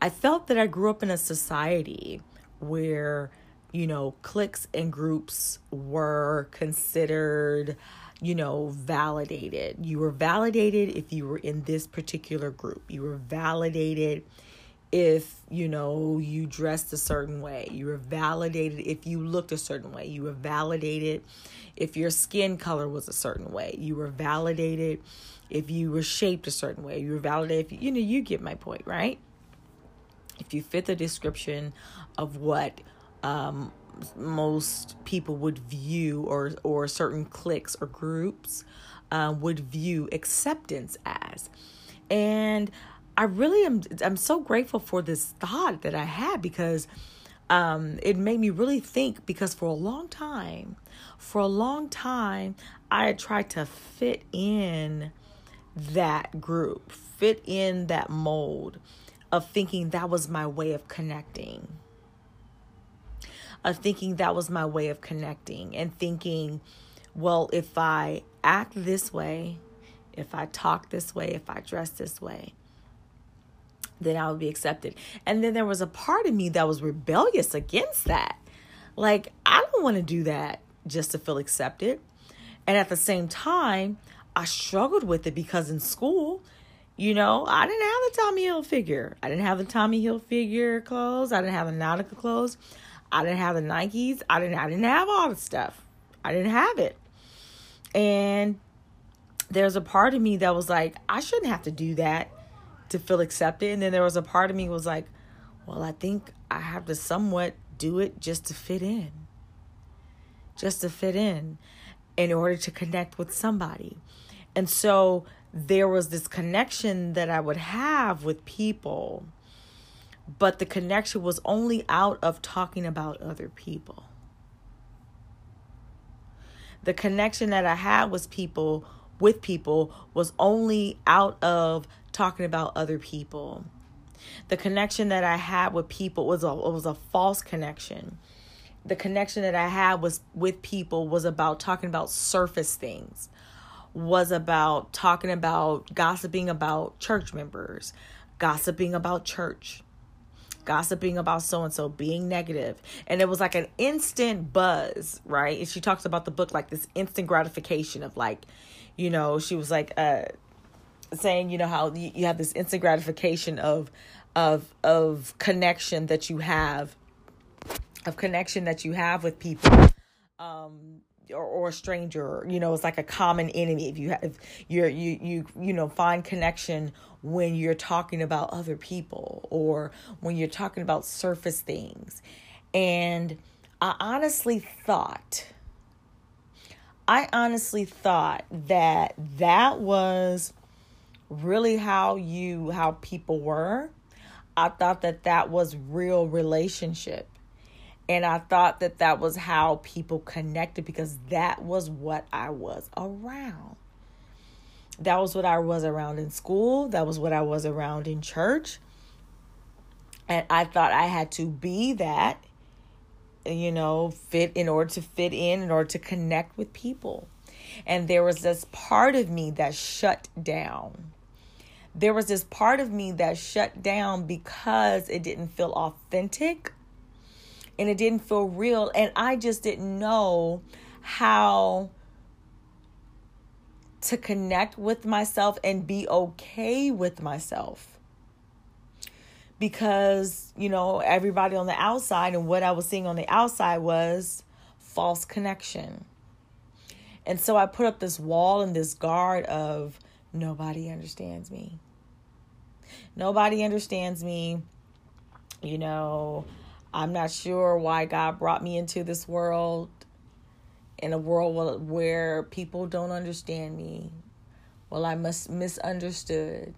I felt that I grew up in a society where, you know, cliques and groups were considered you know, validated. You were validated if you were in this particular group. You were validated if, you know, you dressed a certain way. You were validated if you looked a certain way. You were validated if your skin color was a certain way. You were validated if you were shaped a certain way. You were validated if you, you know, you get my point, right? If you fit the description of what um, most people would view or or certain cliques or groups um, would view acceptance as. And i really am i'm so grateful for this thought that i had because um, it made me really think because for a long time for a long time i had tried to fit in that group fit in that mold of thinking that was my way of connecting of thinking that was my way of connecting and thinking, well, if I act this way, if I talk this way, if I dress this way, then I would be accepted. And then there was a part of me that was rebellious against that. Like, I don't want to do that just to feel accepted. And at the same time, I struggled with it because in school, you know, I didn't have the Tommy Hilfiger. I didn't have the Tommy Hilfiger clothes. I didn't have the Nautica clothes. I didn't have the Nikes. I didn't I didn't have all the stuff. I didn't have it. And there's a part of me that was like, I shouldn't have to do that to feel accepted. And then there was a part of me was like, well, I think I have to somewhat do it just to fit in. Just to fit in in order to connect with somebody. And so there was this connection that I would have with people but the connection was only out of talking about other people. The connection that I had was people with people was only out of talking about other people. The connection that I had with people was a was a false connection. The connection that I had was with people was about talking about surface things. Was about talking about gossiping about church members, gossiping about church, gossiping about so and so, being negative. And it was like an instant buzz, right? And she talks about the book like this instant gratification of like, you know, she was like uh saying, you know, how you, have this instant gratification of of of connection that you have of connection that you have with people um or, or a stranger you know it's like a common enemy if you have you're you you you know find connection when you're talking about other people or when you're talking about surface things. And i honestly thought i honestly thought that that was really how you how people were. I thought that that was real relationship. And I thought that that was how people connected because that was what I was around. That was what I was around in school. That was what I was around in church. And I thought I had to be that, you know, fit in order to fit in, in order to connect with people. And there was this part of me that shut down. There was this part of me that shut down because it didn't feel authentic and it didn't feel real and I just didn't know how to connect with myself and be okay with myself. Because, you know, everybody on the outside and what I was seeing on the outside was false connection. And so I put up this wall and this guard of nobody understands me. Nobody understands me. You know, I'm not sure why God brought me into this world in a world where people don't understand me. Well, I must misunderstood.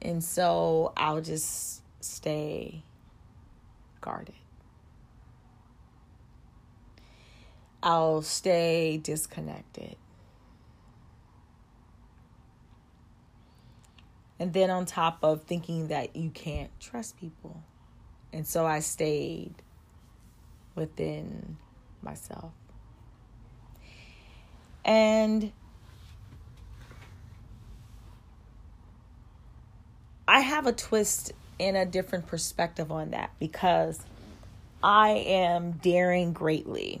And so I'll just stay guarded. I'll stay disconnected. And then on top of thinking that you can't trust people. And so I stayed within myself. And I have a twist and a different perspective on that because I am daring greatly.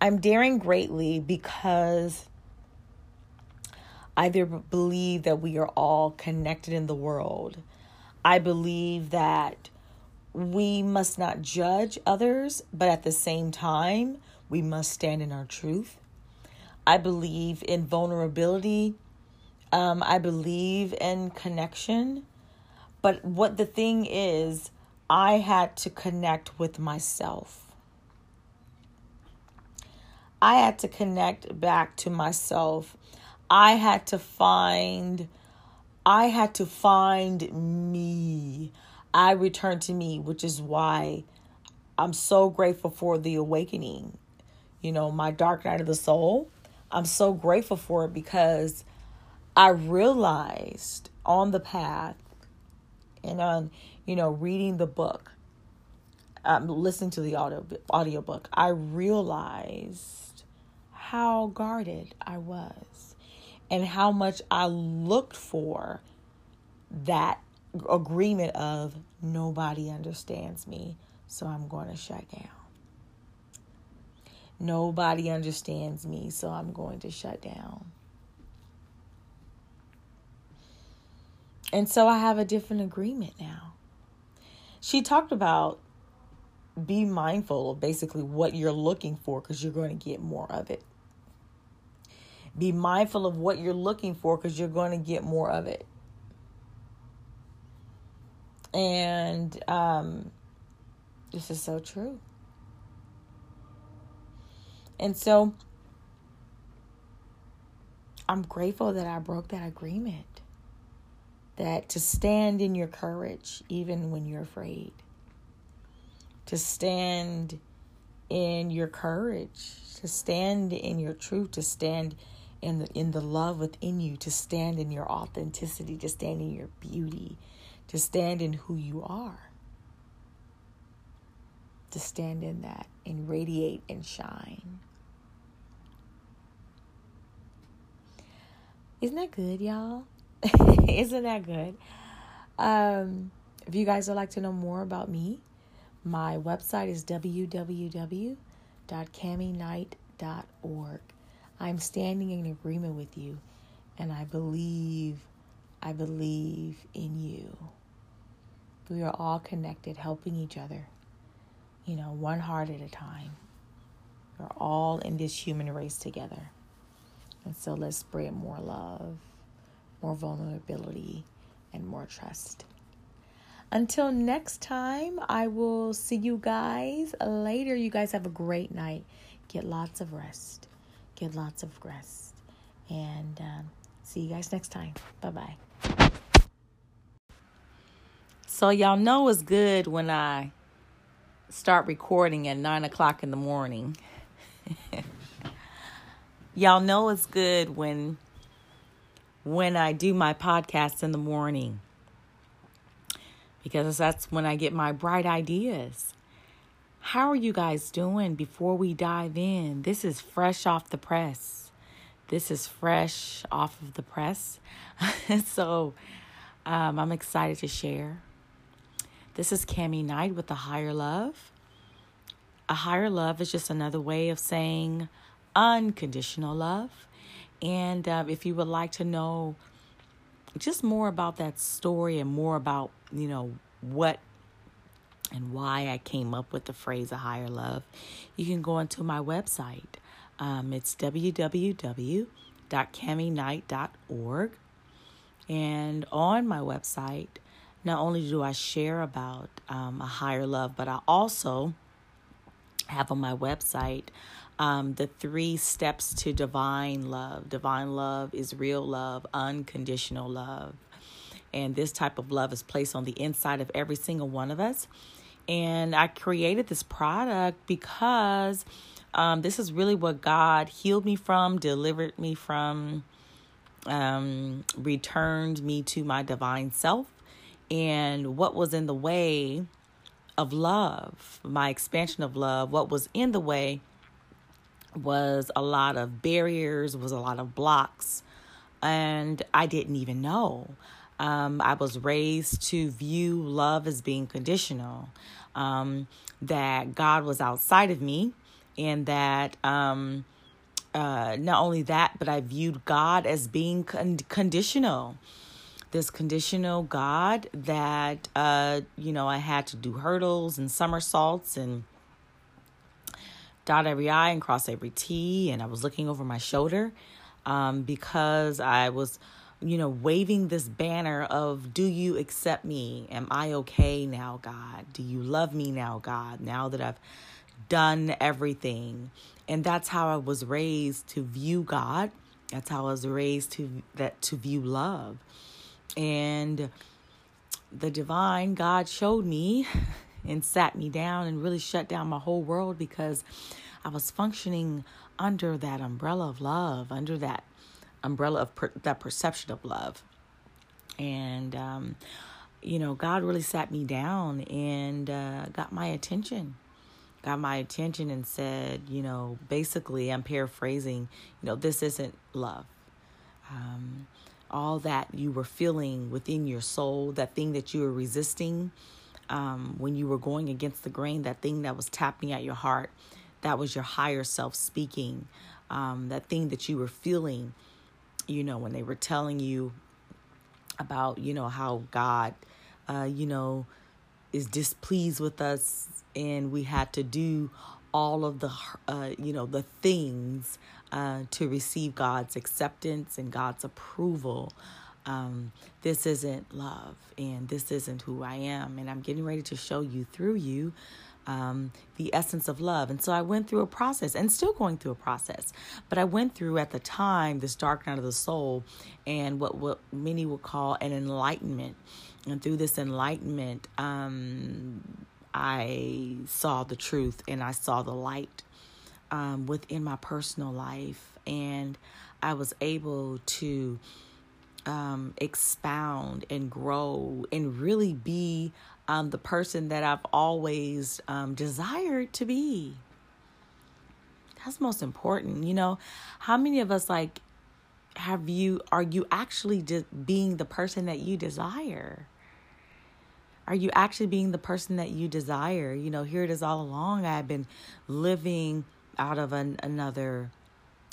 I'm daring greatly because I believe that we are all connected in the world. I believe that we must not judge others, but at the same time, we must stand in our truth. I believe in vulnerability. Um, I believe in connection. But what the thing is, I had to connect with myself. I had to connect back to myself. I had to find I had to find me. I returned to me, which is why I'm so grateful for the awakening. You know, my dark night of the soul. I'm so grateful for it because I realized on the path and on, you know, reading the book, um, listening to the audio audiobook, I realized how guarded I was and how much I looked for that agreement of nobody understands me, so I'm going to shut down. Nobody understands me, so I'm going to shut down. And so I have a different agreement now. She talked about be mindful of basically what you're looking for because you're going to get more of it. Be mindful of what you're looking for because you're going to get more of it. And um, this is so true. And so I'm grateful that I broke that agreement. That to stand in your courage, even when you're afraid, to stand in your courage, to stand in your truth, to stand in the, in the love within you, to stand in your authenticity, to stand in your beauty, to stand in who you are, to stand in that and radiate and shine. Isn't that good, y'all? <laughs> Isn't that good? Um, if you guys would like to know more about me, my website is www.camiknight.org. I'm standing in agreement with you, and I believe, I believe in you. We are all connected, helping each other, you know, one heart at a time. We're all in this human race together. And so let's spread more love, more vulnerability, and more trust. Until next time, I will see you guys later. You guys have a great night. Get lots of rest. Get lots of rest. And um, see you guys next time. Bye bye. So, y'all know it's good when I start recording at 9 o'clock in the morning. <laughs> y'all know it's good when when I do my podcast in the morning because that's when I get my bright ideas. How are you guys doing before we dive in? This is fresh off the press. This is fresh off of the press. <laughs> so um, I'm excited to share. This is Cami Knight with the Higher Love. A higher love is just another way of saying unconditional love. And uh, if you would like to know just more about that story and more about, you know, what and why I came up with the phrase a higher love, you can go onto my website. Um, it's www.camiknight.org. And on my website, not only do I share about um, a higher love, but I also have on my website um, the three steps to divine love. Divine love is real love, unconditional love. And this type of love is placed on the inside of every single one of us. And I created this product because um, this is really what God healed me from, delivered me from, um, returned me to my divine self. And what was in the way of love, my expansion of love, what was in the way was a lot of barriers, was a lot of blocks, and I didn't even know. Um, I was raised to view love as being conditional, um, that God was outside of me, and that um, uh, not only that, but I viewed God as being con- conditional. This conditional God that, uh, you know, I had to do hurdles and somersaults and dot every I and cross every T. And I was looking over my shoulder um, because I was, you know, waving this banner of, Do you accept me? Am I okay now, God? Do you love me now, God? Now that I've done everything. And that's how I was raised to view God. That's how I was raised to that to view love. And the divine God showed me and sat me down and really shut down my whole world because I was functioning under that umbrella of love, under that umbrella of per- that perception of love. And, um, you know, God really sat me down and uh, got my attention. Got my attention and said, you know, basically, I'm paraphrasing, you know, this isn't love. Um, all that you were feeling within your soul, that thing that you were resisting, um, when you were going against the grain, that thing that was tapping at your heart, that was your higher self speaking, um, that thing that you were feeling, you know, when they were telling you about, you know, how God, uh, you know, is displeased with us and we had to do all of the, uh, you know, the things uh, to receive God's acceptance and God's approval um, this isn't love and this isn't who I am. And I'm getting ready to show you through you um, the essence of love. And so I went through a process and still going through a process. But I went through at the time this dark night of the soul and what, what many would call an enlightenment. And through this enlightenment, um, I saw the truth and I saw the light um, within my personal life. And I was able to um, expound and grow and really be um, the person that I've always um, desired to be. That's most important. You know, how many of us like have you, are you actually just being the person that you desire? Are you actually being the person that you desire? You know, here it is all along. I've been living out of an, another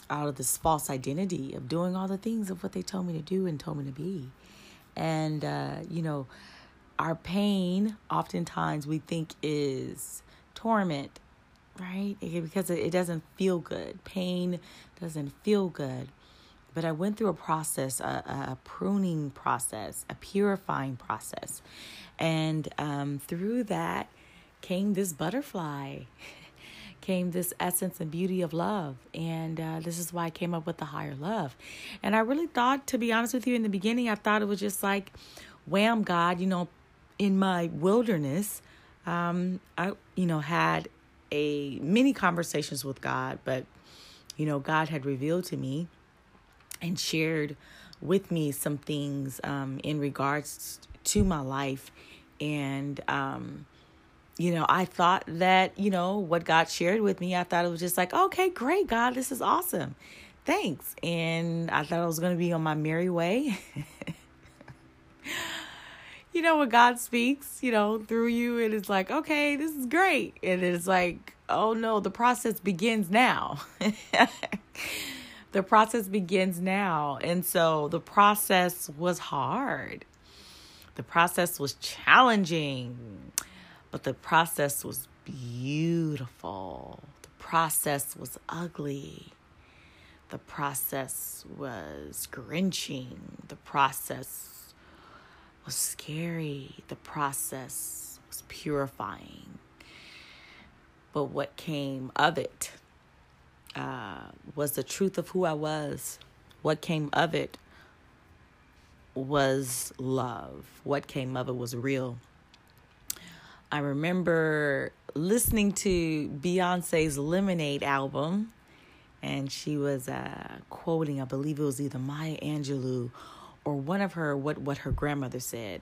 out of this false identity of doing all the things of what they told me to do and told me to be. And, uh, you know, our pain oftentimes we think is torment, right? Because it doesn't feel good. Pain doesn't feel good. But I went through a process, a, a pruning process, a purifying process. And um, through that came this butterfly. <laughs> came this essence and beauty of love. And uh, this is why I came up with the higher love. And I really thought, to be honest with you, in the beginning, I thought it was just like, wham, God, you know, in my wilderness, um, I, you know, had a many conversations with God, but, you know, God had revealed to me and shared with me some things um, in regards to my life. And, um, you know, I thought that, you know, what God shared with me, I thought it was just like, okay, great, God, this is awesome. Thanks. And I thought I was going to be on my merry way. <laughs> you know, when God speaks, you know, through you, it is like, okay, this is great. And it's like, oh no, the process begins now. <laughs> the process begins now. And so the process was hard. The process was challenging, but the process was beautiful. The process was ugly. The process was grinching. The process was scary. The process was purifying. But what came of it uh, was the truth of who I was. What came of it was love. What came of it was real. I remember listening to Beyonce's Lemonade album, and she was uh, quoting, I believe it was either Maya Angelou or one of her what what her grandmother said.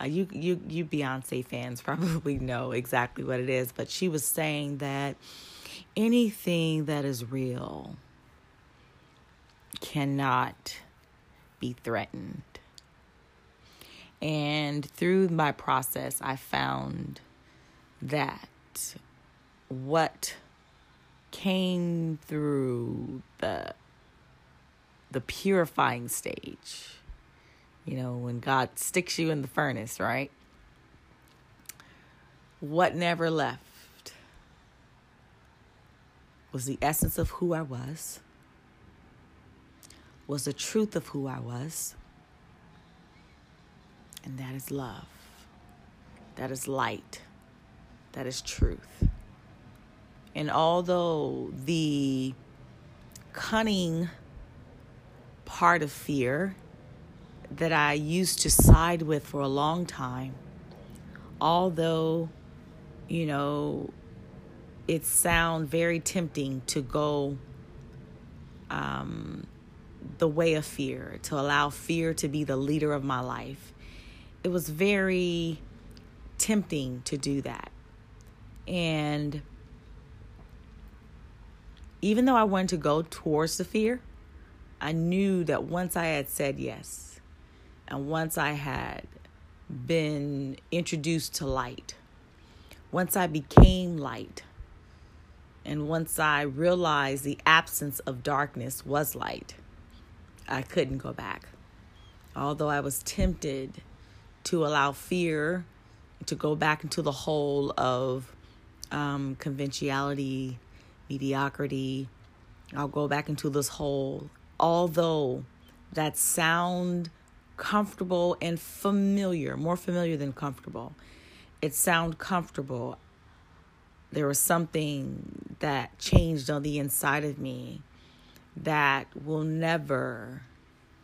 Uh, you you you Beyonce fans <laughs> probably know exactly what it is, but she was saying that anything that is real cannot be threatened. And through my process, I found that what came through the the purifying stage you know when god sticks you in the furnace right? What never left was the essence of who i was was the truth of who i was and that is love. That is light that is truth. And although the cunning part of fear that I used to side with for a long time, although, you know, it sound very tempting to go um, the way of fear, to allow fear to be the leader of my life. It was very tempting to do that. And even though I wanted to go towards the fear, I knew that once I had said yes, and once I had been introduced to light, once I became light, and once I realized the absence of darkness was light, I couldn't go back. Although I was tempted to allow fear to go back into the hole of um, conventionality, mediocrity. I'll go back into this hole. Although that sound comfortable and familiar, more familiar than comfortable. It sound comfortable. There was something that changed on the inside of me that will never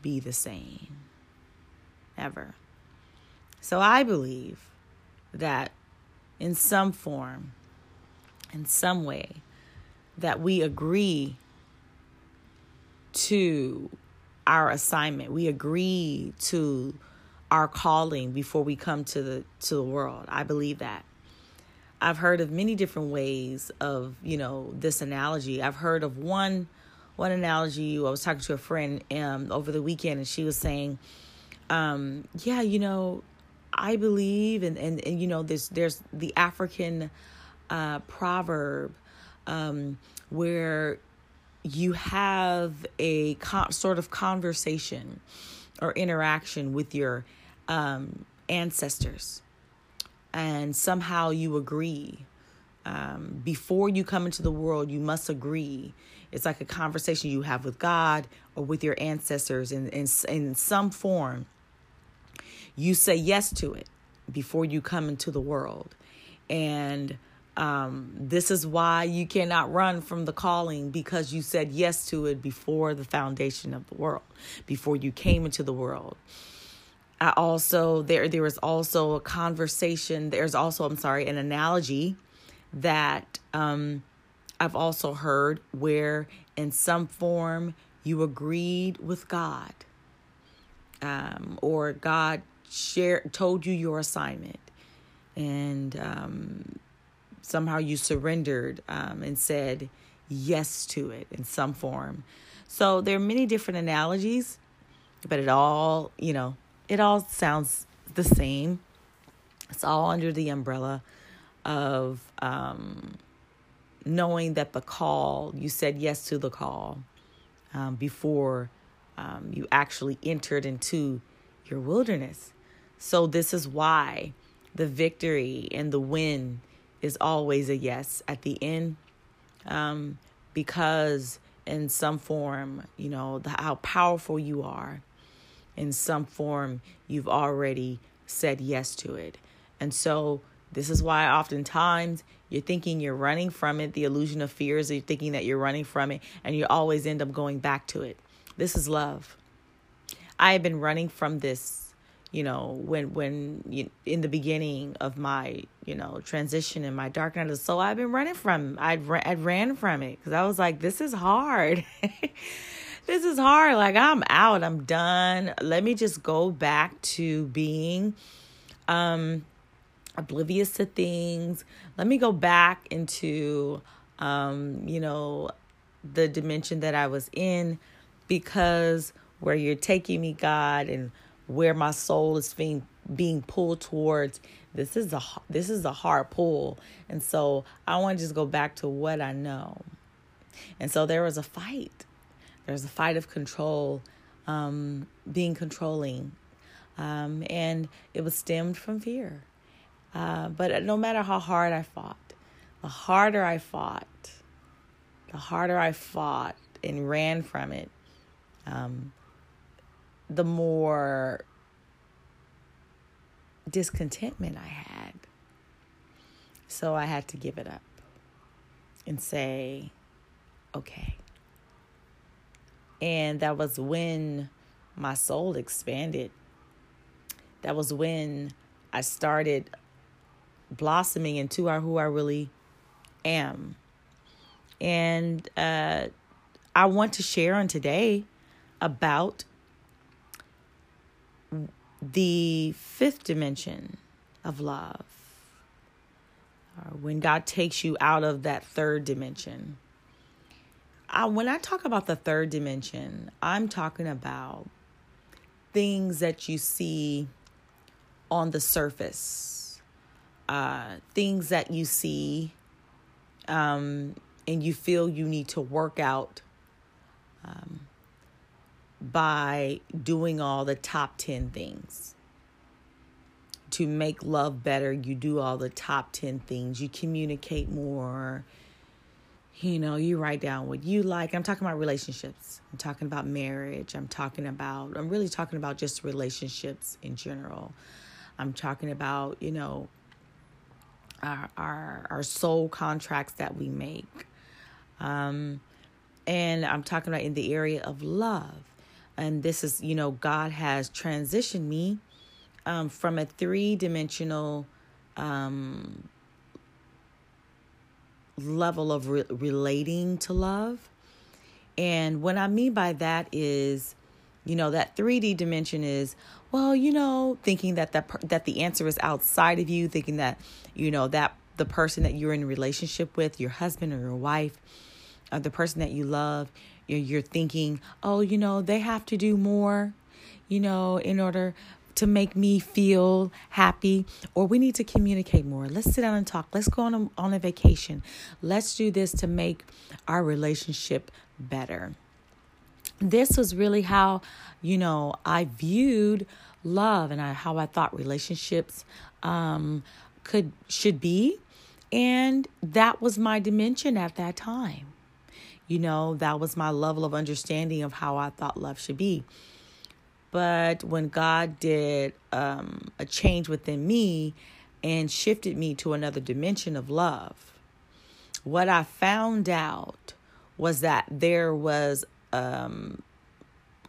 be the same. Ever. So I believe that in some form, in some way that we agree to our assignment. We agree to our calling before we come to the to the world. I believe that. I've heard of many different ways of, you know, this analogy. I've heard of one one analogy. I was talking to a friend um, over the weekend, and she was saying, um, "Yeah, you know, I believe, and, and and you know, there's there's the African uh, proverb um, where you have a co- sort of conversation or interaction with your um, ancestors, and somehow you agree. Um, before you come into the world, you must agree. It's like a conversation you have with God or with your ancestors in, in, in some form. You say yes to it before you come into the world. And um, this is why you cannot run from the calling because you said yes to it before the foundation of the world, before you came into the world. I also there there is also a conversation. There's also I'm sorry an analogy that um, I've also heard where in some form you agreed with God, um, or God shared told you your assignment, and um, somehow you surrendered um, and said yes to it in some form. So there are many different analogies, but it all, you know, it all sounds the same. It's all under the umbrella of um, knowing that the call, you said yes to the call. um, before um, you actually entered into your wilderness. So, this is why the victory and the win is always a yes at the end, um, because in some form, you know, the, how powerful you are, in some form, you've already said yes to it. And so, this is why oftentimes you're thinking you're running from it. The illusion of fear is you're thinking that you're running from it, and you always end up going back to it. This is love. I have been running from this, you know, when when you, in the beginning of my, you know, transition in my dark night of the soul, I've been running from. I'd I'd ran from it because I was like, this is hard. <laughs> this is hard. Like I'm out. I'm done. Let me just go back to being, um, oblivious to things. Let me go back into, um, you know, the dimension that I was in because where you're taking me, God, and where my soul is being being pulled towards this is a this is a hard pull. And so i want to just go back to what i know. And so there was a fight. There's a fight of control um, being controlling. Um, and it was stemmed from fear. Uh, but no matter how hard i fought the harder i fought the harder i fought and ran from it um, the more discontentment I had. So I had to give it up and say, okay. And that was when my soul expanded. That was when I started blossoming into who I really am. And uh, I want to share on today about the fifth dimension of love. or when God takes you out of that third dimension. I, when I talk about the third dimension, I'm talking about things that you see on the surface, uh, things that you see um, and you feel you need to work out um, by doing all the top 10 things. To make love better, you do all the top 10 things. You communicate more. You know, you write down what you like. I'm talking about relationships. I'm talking about marriage. I'm talking about, I'm really talking about just relationships in general. I'm talking about, you know, our our, our soul contracts that we make. Um, and I'm talking about in the area of love and this is you know god has transitioned me um, from a three-dimensional um, level of re- relating to love. And what i mean by that is you know that 3d dimension is well you know thinking that that, that the answer is outside of you thinking that you know that the person that you're in relationship with your husband or your wife or the person that you love you're thinking, oh, you know, they have to do more, you know, in order to make me feel happy. Or we need to communicate more. Let's sit down and talk. Let's go on a, on a vacation. Let's do this to make our relationship better. This was really how you know i viewed love and I, how i thought relationships um, could should be. And that was my dimension at that time you know, that was my level of understanding of how I thought love should be. But when God did um, a change within me and shifted me to another dimension of love, what I found out was that there was um,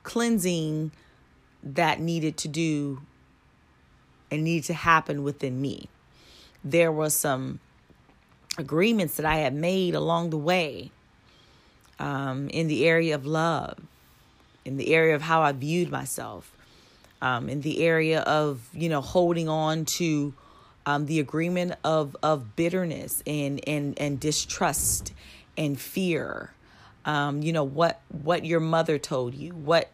cleansing that needed to do and needed to happen within me. There was some agreements that I had made along the way um, in the area of love, in the area of how I viewed myself, um, in the area of you know holding on to um, the agreement of of bitterness and and and distrust and fear. Um, you know what what your mother told you, what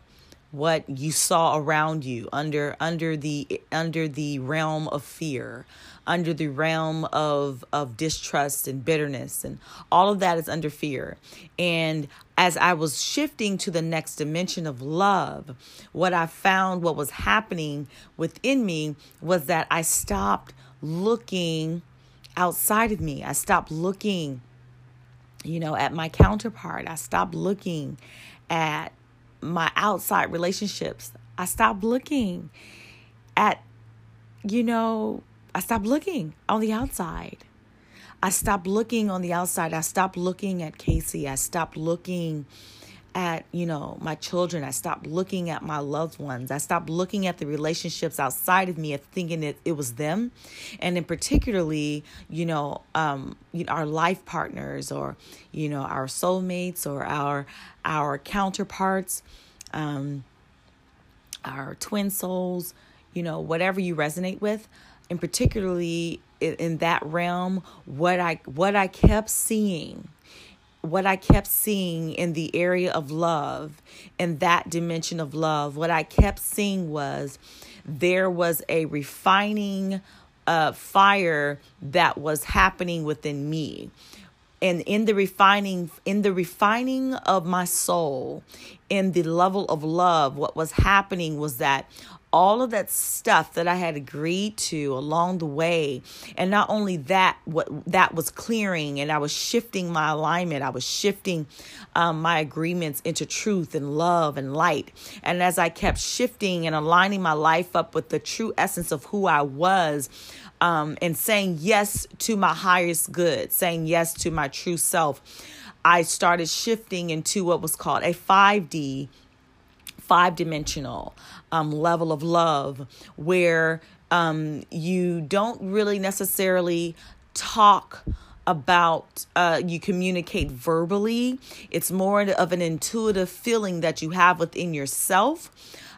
what you saw around you under under the under the realm of fear under the realm of of distrust and bitterness and all of that is under fear. And as i was shifting to the next dimension of love what i found what was happening within me was that i stopped looking outside of me. I stopped looking you know at my counterpart. I stopped looking at my outside relationships. I stopped looking at, you know, I stopped looking on the outside. I stopped looking on the outside. I stopped looking at Casey. I stopped looking at, you know, my children. I stopped looking at my loved ones. I stopped looking at the relationships outside of me and thinking that it was them. And in particularly, you know, um, you know, our life partners or, you know, our soulmates or our our counterparts, um, our twin souls, you know, whatever you resonate with. And particularly in, in that realm, what I what I kept seeing what I kept seeing in the area of love, in that dimension of love, what I kept seeing was there was a refining uh, fire that was happening within me. And in the refining, in the refining of my soul, in the level of love, what was happening was that all of that stuff that I had agreed to along the way. And not only that, what that was clearing and I was shifting my alignment. I was shifting um, my agreements into truth and love and light. And as I kept shifting and aligning my life up with the true essence of who I was, um, and saying yes to my highest good, saying yes to my true self, I started shifting into what was called a 5D five dimensional um, level of love where um, you don't really necessarily talk about uh, you communicate verbally. It's more of an intuitive feeling that you have within yourself.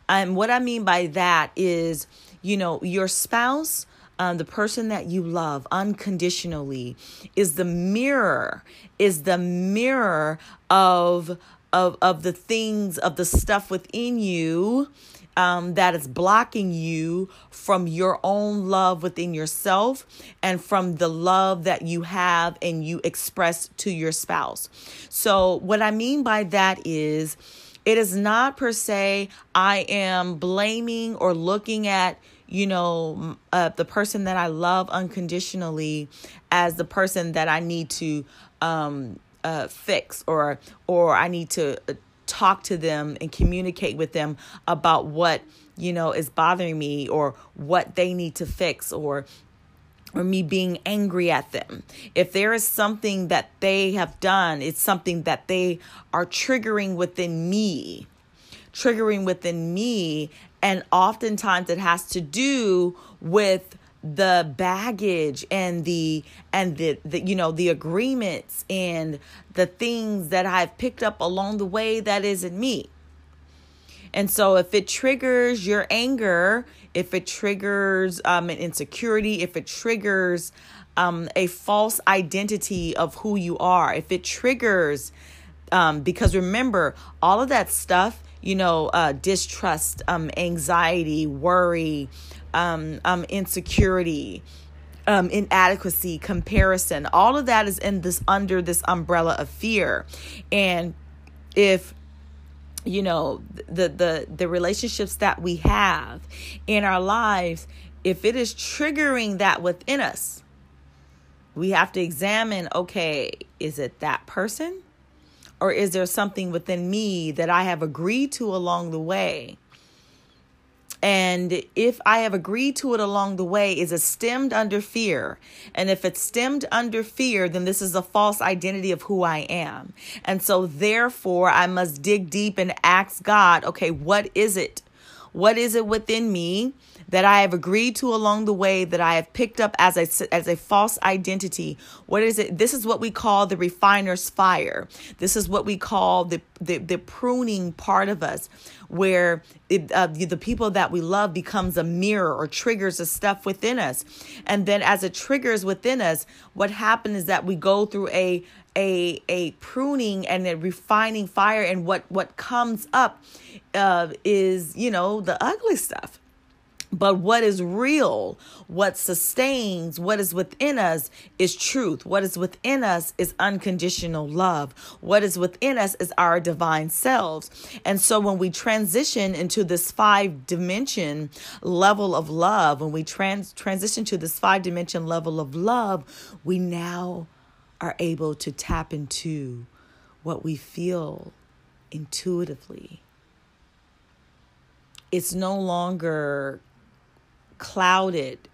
And what i mean by that is you know your spouse um, the person that you love unconditionally is the mirror is the mirror of of of the things of the stuff within you um, that is blocking you from your own love within yourself and from the love that you have and you express to your spouse. So, what I mean by that is, it is not per se, I am blaming or looking at you know, uh, the person that I love unconditionally as the person that I need to um, uh, fix or or I need to uh, talk to them and communicate with them about what you know is bothering me or what they need to fix or or me being angry at them. If there is something that they have done, it's something that they are triggering within me, triggering within me. And oftentimes it has to do with the baggage and the and the, the you know the agreements and the things that I've picked up along the way that isn't me. And so if it triggers your anger, if it triggers um, an insecurity, if it triggers um, a false identity of who you are, if it triggers, um, because remember, all of that stuff, you know, uh, distrust, um, anxiety, worry, um, um, insecurity, um, inadequacy, comparison. All of that is in this under this umbrella of fear. And if you know the the the relationships that we have in our lives, if it is triggering that within us, we have to examine. Okay, is it that person? Or is there something within me that I have agreed to along the way and if I have agreed to it along the way, is it stemmed under fear? And if it's stemmed under fear, then this is a false identity of who I am. And so, therefore, I must dig deep and ask God, okay, what is it? What is it within me that I have agreed to along the way that I have picked up as a as a false identity. What is it? This is what we call the refiner's fire. This is what we call the the, the pruning part of us, where it, uh, the, people that we love becomes a mirror or triggers the stuff within us, and then as it triggers within us, what happens is that we go through a a a pruning and a refining fire and what what comes up uh, is you know the ugly stuff but what is real, what sustains, what is within us is truth. What is within us is unconditional love. What is within us is our divine selves. And so when we transition into this five dimension level of love, when we trans- transition to this five dimension level of love, we now are able to tap into what we feel intuitively. It's no longer clouded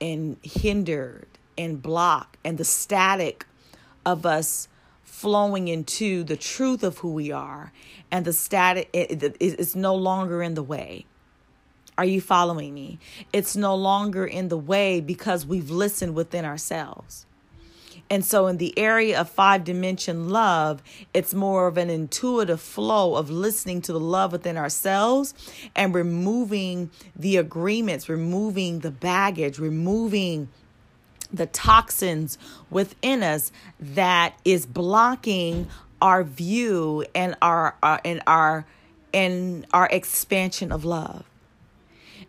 and hindered and blocked, and the static of us flowing into the truth of who we are, and the static is no longer in the way. Are you following me? It's no longer in the way because we've listened within ourselves. And so, in the area of five dimension love, it's more of an intuitive flow of listening to the love within ourselves and removing the agreements, removing the baggage, removing the toxins within us that is blocking our view and our, our uh, and our and our expansion of love.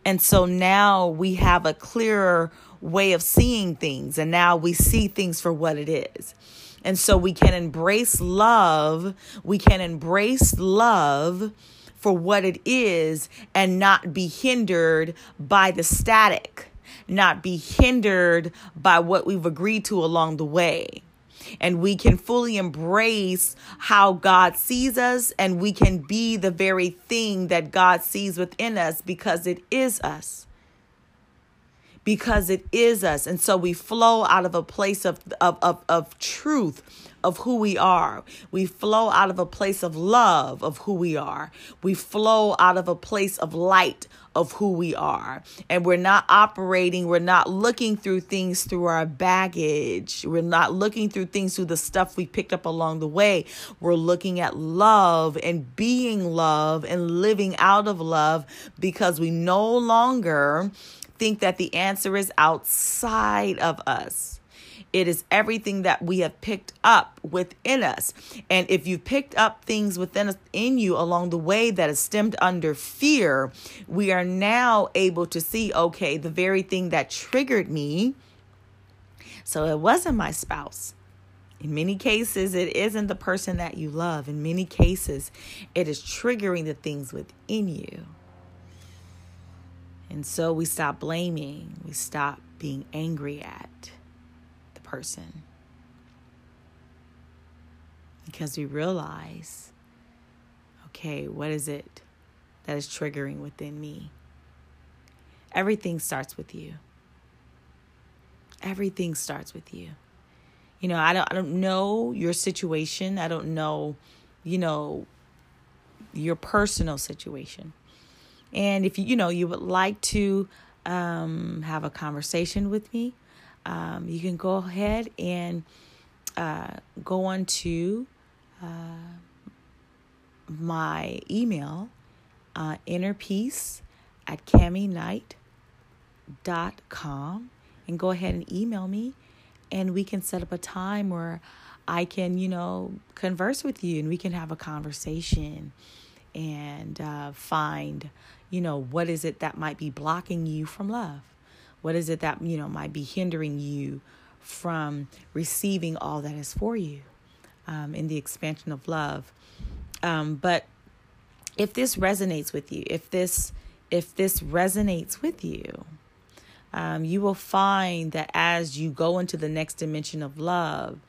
And so now we have a clearer way of seeing things. And now we see things for what it is. And so we can embrace love. We can embrace love for what it is and not be hindered by the static, not be hindered by what we've agreed to along the way. And we can fully embrace how God sees us, and we can be the very thing that God sees within us because it is us because it is us. And so we flow out of a place of, of, of, of truth of who we are. We flow out of a place of love of who we are. We flow out of a place of light of who we are. And we're not operating, we're not looking through things through our baggage. We're not looking through things through the stuff we picked up along the way. We're looking at love and being love and living out of love because we no longer think that the answer is outside of us. It is everything that we have picked up within us. And if you've picked up things within in you along the way that is stemmed under fear, we are now able to see, okay, the very thing that triggered me. So it wasn't my spouse. In many cases, it isn't the person that you love. In many cases, it is triggering the things within you. And so we stop blaming, we stop being angry at the person. Because we realize, okay, what is it that is triggering within me? Everything starts with you. Everything starts with you. You know, I don't I don't know your situation. I don't know, you know, your personal situation. And if you, you know, you would like to um, have a conversation with me, um, you can go ahead and uh, go on to uh, my email, uh, innerpeace at kimbady.com, and go ahead and email me, and we can set up a time where I can, you know, converse with you and we can have a conversation and uh, find you know, what is it that might be blocking you from love? What is it that, you know, might be hindering you from receiving all that is for you um, in the expansion of love? Um, but if this resonates with you, if this if this resonates with you, um, you will find that as you go into the next dimension of love,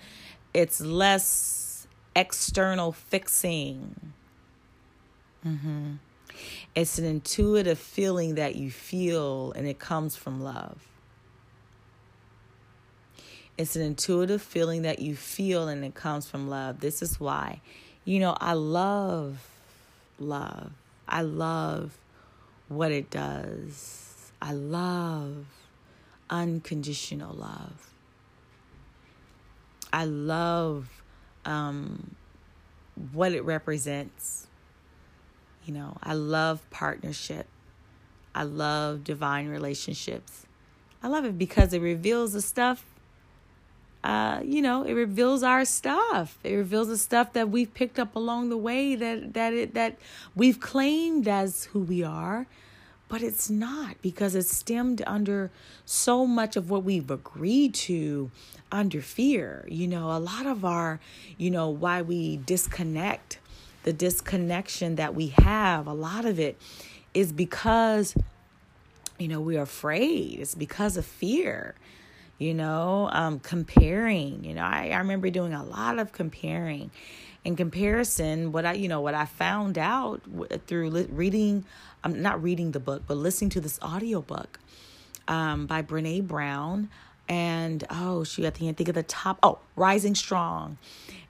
it's less external fixing. Mm-hmm. It's an intuitive feeling that you feel, and it comes from love. It's an intuitive feeling that you feel, and it comes from love. This is why, you know, I love love. I love what it does I love unconditional love. I love um, what it represents. You know, I love partnership. I love divine relationships. I love it because it reveals the stuff uh, you know, it reveals our stuff. It reveals the stuff that we've picked up along the way that that it that we've claimed as who we are, but it's not because it's stemmed under so much of what we've agreed to under fear. You know, a lot of our, you know, why we disconnect, the disconnection that we have, a lot of it is because you know, we're afraid. It's because of fear you know, um, comparing. You know, I, I remember doing a lot of comparing. In comparison, what I, you know, what I found out through li- reading, I'm um, not reading the book, but listening to this audiobook um, by Brené Brown. And oh, she, I I think of the top, oh, Rising Strong.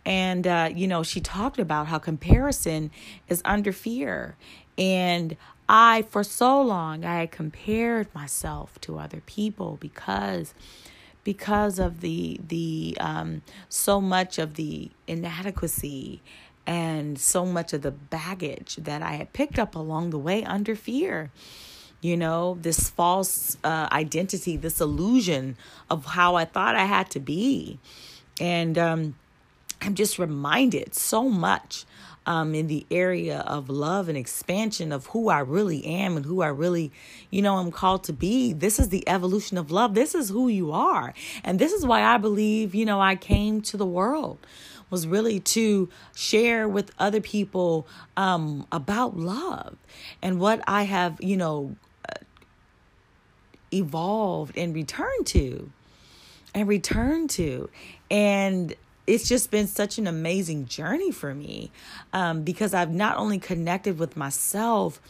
And, uh, you know, she talked about how comparison is under fear. And I, for so long, I had compared myself to other people because because of the the um, so much of the inadequacy and so much of the baggage that I had picked up along the way under fear. You know, this false uh, identity, this illusion of how I thought I had to be. And um, I'm just reminded so much um, in the area of love and expansion of who I really am and who I really, you know, I'm called to be. This is the evolution of love. This is who you are. And this is why I believe, you know, I came to the world was really to share with other people um, about love and what I have, you know, evolved and returned to and returned to. And it's just been such an amazing journey for me um, because I've not only connected with myself,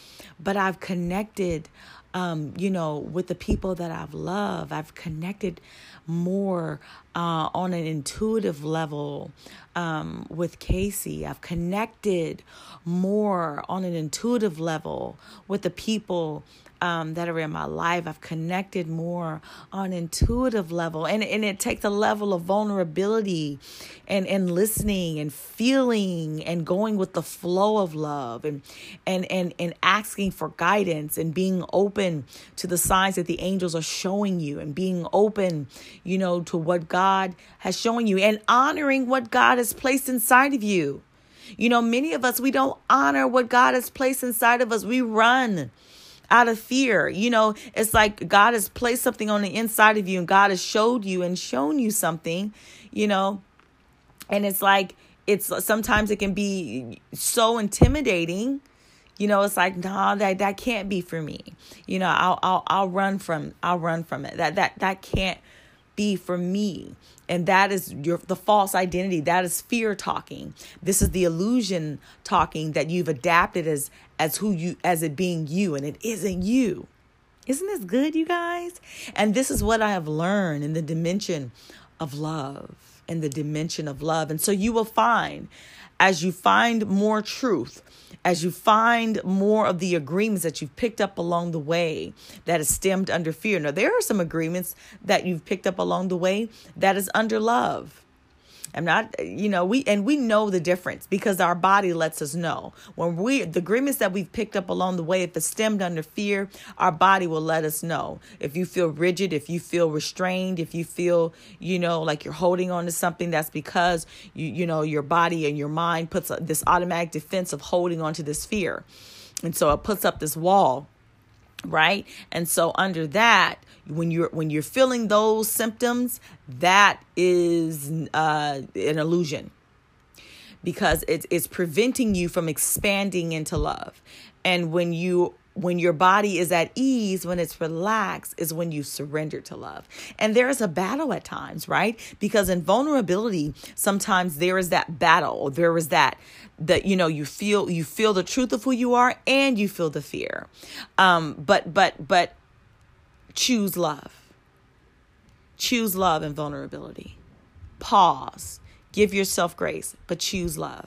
but I've connected, um, you know, with the people that I've loved. I've connected more uh, on an intuitive level um, with Casey. I've connected more on an intuitive level with the people um, that are in my life. I've connected more on intuitive level, and and it takes a level of vulnerability, and and listening and feeling and going with the flow of love, and and and and asking for guidance and being open to the signs that the angels are showing you, and being open, you know, to what God has shown you, and honoring what God has placed inside of you. You know, many of us, we don't honor what God has placed inside of us. We run out of fear. You know, it's like God has placed something on the inside of you and God has showed you and shown you something, you know, and it's like, it's sometimes it can be so intimidating. You know, it's like, nah, that that can't be for me. You know, I'll I'll I'll run from I'll run from it. That that that can't be for me. And that is your the false identity. That is fear talking. This is the illusion talking that you've adapted as as who you as it being you and it isn't you. Isn't this good you guys? And this is what i have learned in the dimension of love in the dimension of love and so you will find as you find more truth as you find more of the agreements that you've picked up along the way that is stemmed under fear. Now, there are some agreements that you've picked up along the way that is under love. I'm not, you know, we and we know the difference because our body lets us know. When we the agreements that we've picked up along the way, if it's stemmed under fear, our body will let us know. If you feel rigid, if you feel restrained, if you feel, you know, like you're holding on to something, that's because you, you know, your body and your mind puts this automatic defense of holding on to this fear. And so it puts up this wall right and so under that when you're when you're feeling those symptoms that is uh, an illusion because it's it's preventing you from expanding into love and when you when your body is at ease, when it's relaxed, is when you surrender to love. And there is a battle at times, right? Because in vulnerability, sometimes there is that battle, there is that that you know you feel you feel the truth of who you are and you feel the fear. Um, but but but choose love. Choose love and vulnerability. Pause. Give yourself grace, but choose love.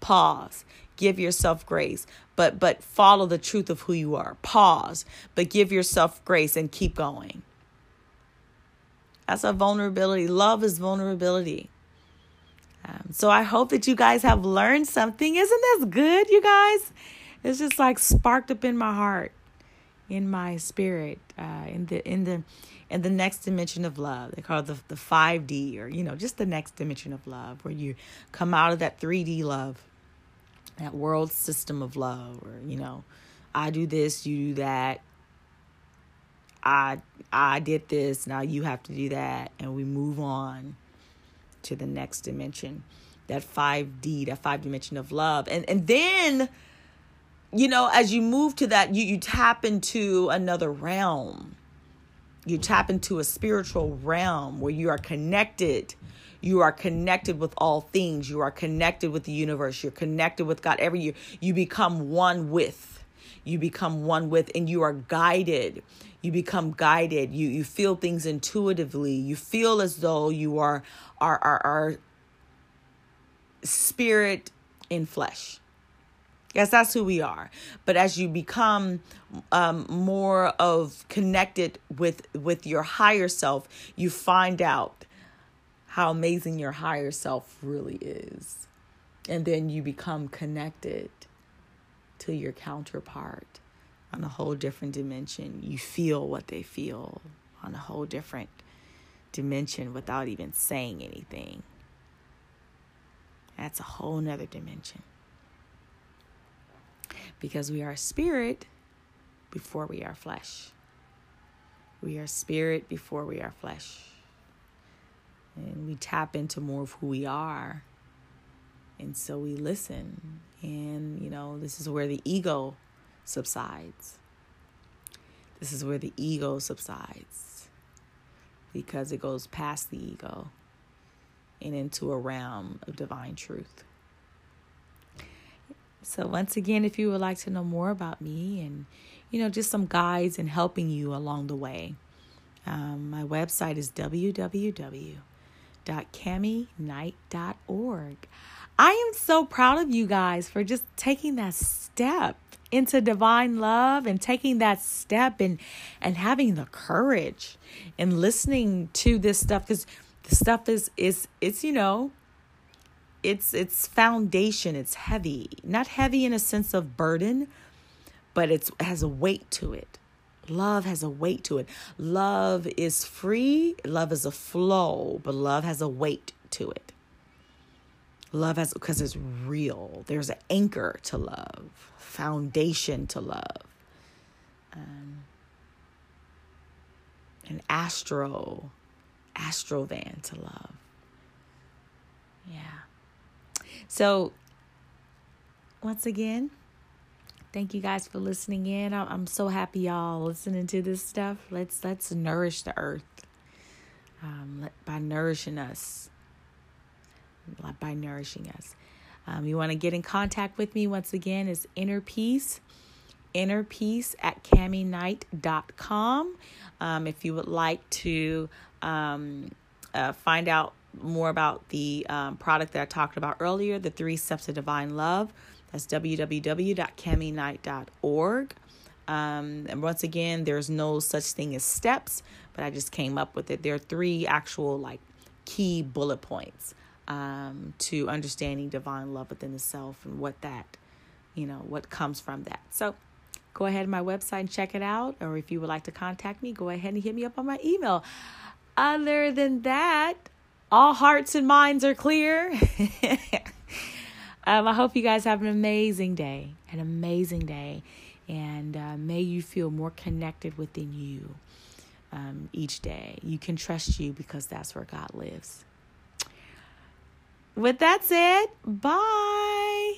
Pause. give yourself grace but but follow the truth of who you are pause but give yourself grace and keep going that's a vulnerability love is vulnerability um, so i hope that you guys have learned something isn't this good you guys it's just like sparked up in my heart in my spirit uh, in the in the in the next dimension of love. They call it the, the 5d or you know just the next dimension of love where you come out of that 3d love that world system of love or you know i do this you do that. I i did this now you have to do that. And we move on to the next dimension that 5d that five dimension of love. And and then you know as you move to that you you tap into another realm you tap into a spiritual realm where you are connected you are connected with all things. You are connected with the universe. You're connected with God. Every year, you become one with. You become one with, and you are guided. You become guided. You you feel things intuitively. You feel as though you are are are, are spirit in flesh. Yes, that's who we are. But as you become um, more of connected with with your higher self, you find out how amazing your higher self really is. And then you become connected to your counterpart on a whole different dimension. You feel what they feel on a whole different dimension without even saying anything. That's a whole nother dimension. Because we are spirit before we are flesh. We are spirit before we are flesh and we tap into more of who we are. And so we listen. And, you know, this is where the ego subsides. This is where the ego subsides because it goes past the ego and into a realm of divine truth. So, once again, if you would like to know more about me and, you know, just some guides and helping you along the way, um, my website is www I am so proud of you guys for just taking that step into divine love and taking that step and and having the courage and listening to this stuff cuz the stuff is is it's you know it's it's foundation it's heavy not heavy in a sense of burden but it's it has a weight to it Love has a weight to it. Love is free, love is a flow, but love has a weight to it. Love has, because it's real. There's an anchor to love, foundation to love. Um, an astro, astro van to love. Yeah. So, once again, Thank you guys for listening in. I'm so happy y'all listening to this stuff. Let's let's nourish the earth um, by nourishing us. By nourishing us. Um, you want to get in contact with me once again is inner peace inner peace at kimbady.com um, if you would like to um, uh, find out more about the um, product that i talked about earlier the three steps of divine love that's www.kimbady.org. Um, and once again, there's no such thing as steps, but I just came up with it. There are three actual like key bullet points um, to understanding divine love within the self and what that, you know, what comes from that. So go ahead to my website and check it out. Or if you would like to contact me, go ahead and hit me up on my email. Other than that, all hearts and minds are clear. <laughs> Um, I hope you guys have an amazing day, an amazing day, and uh, may you feel more connected within you um, each day. You can trust you because that's where God lives. With that said, bye.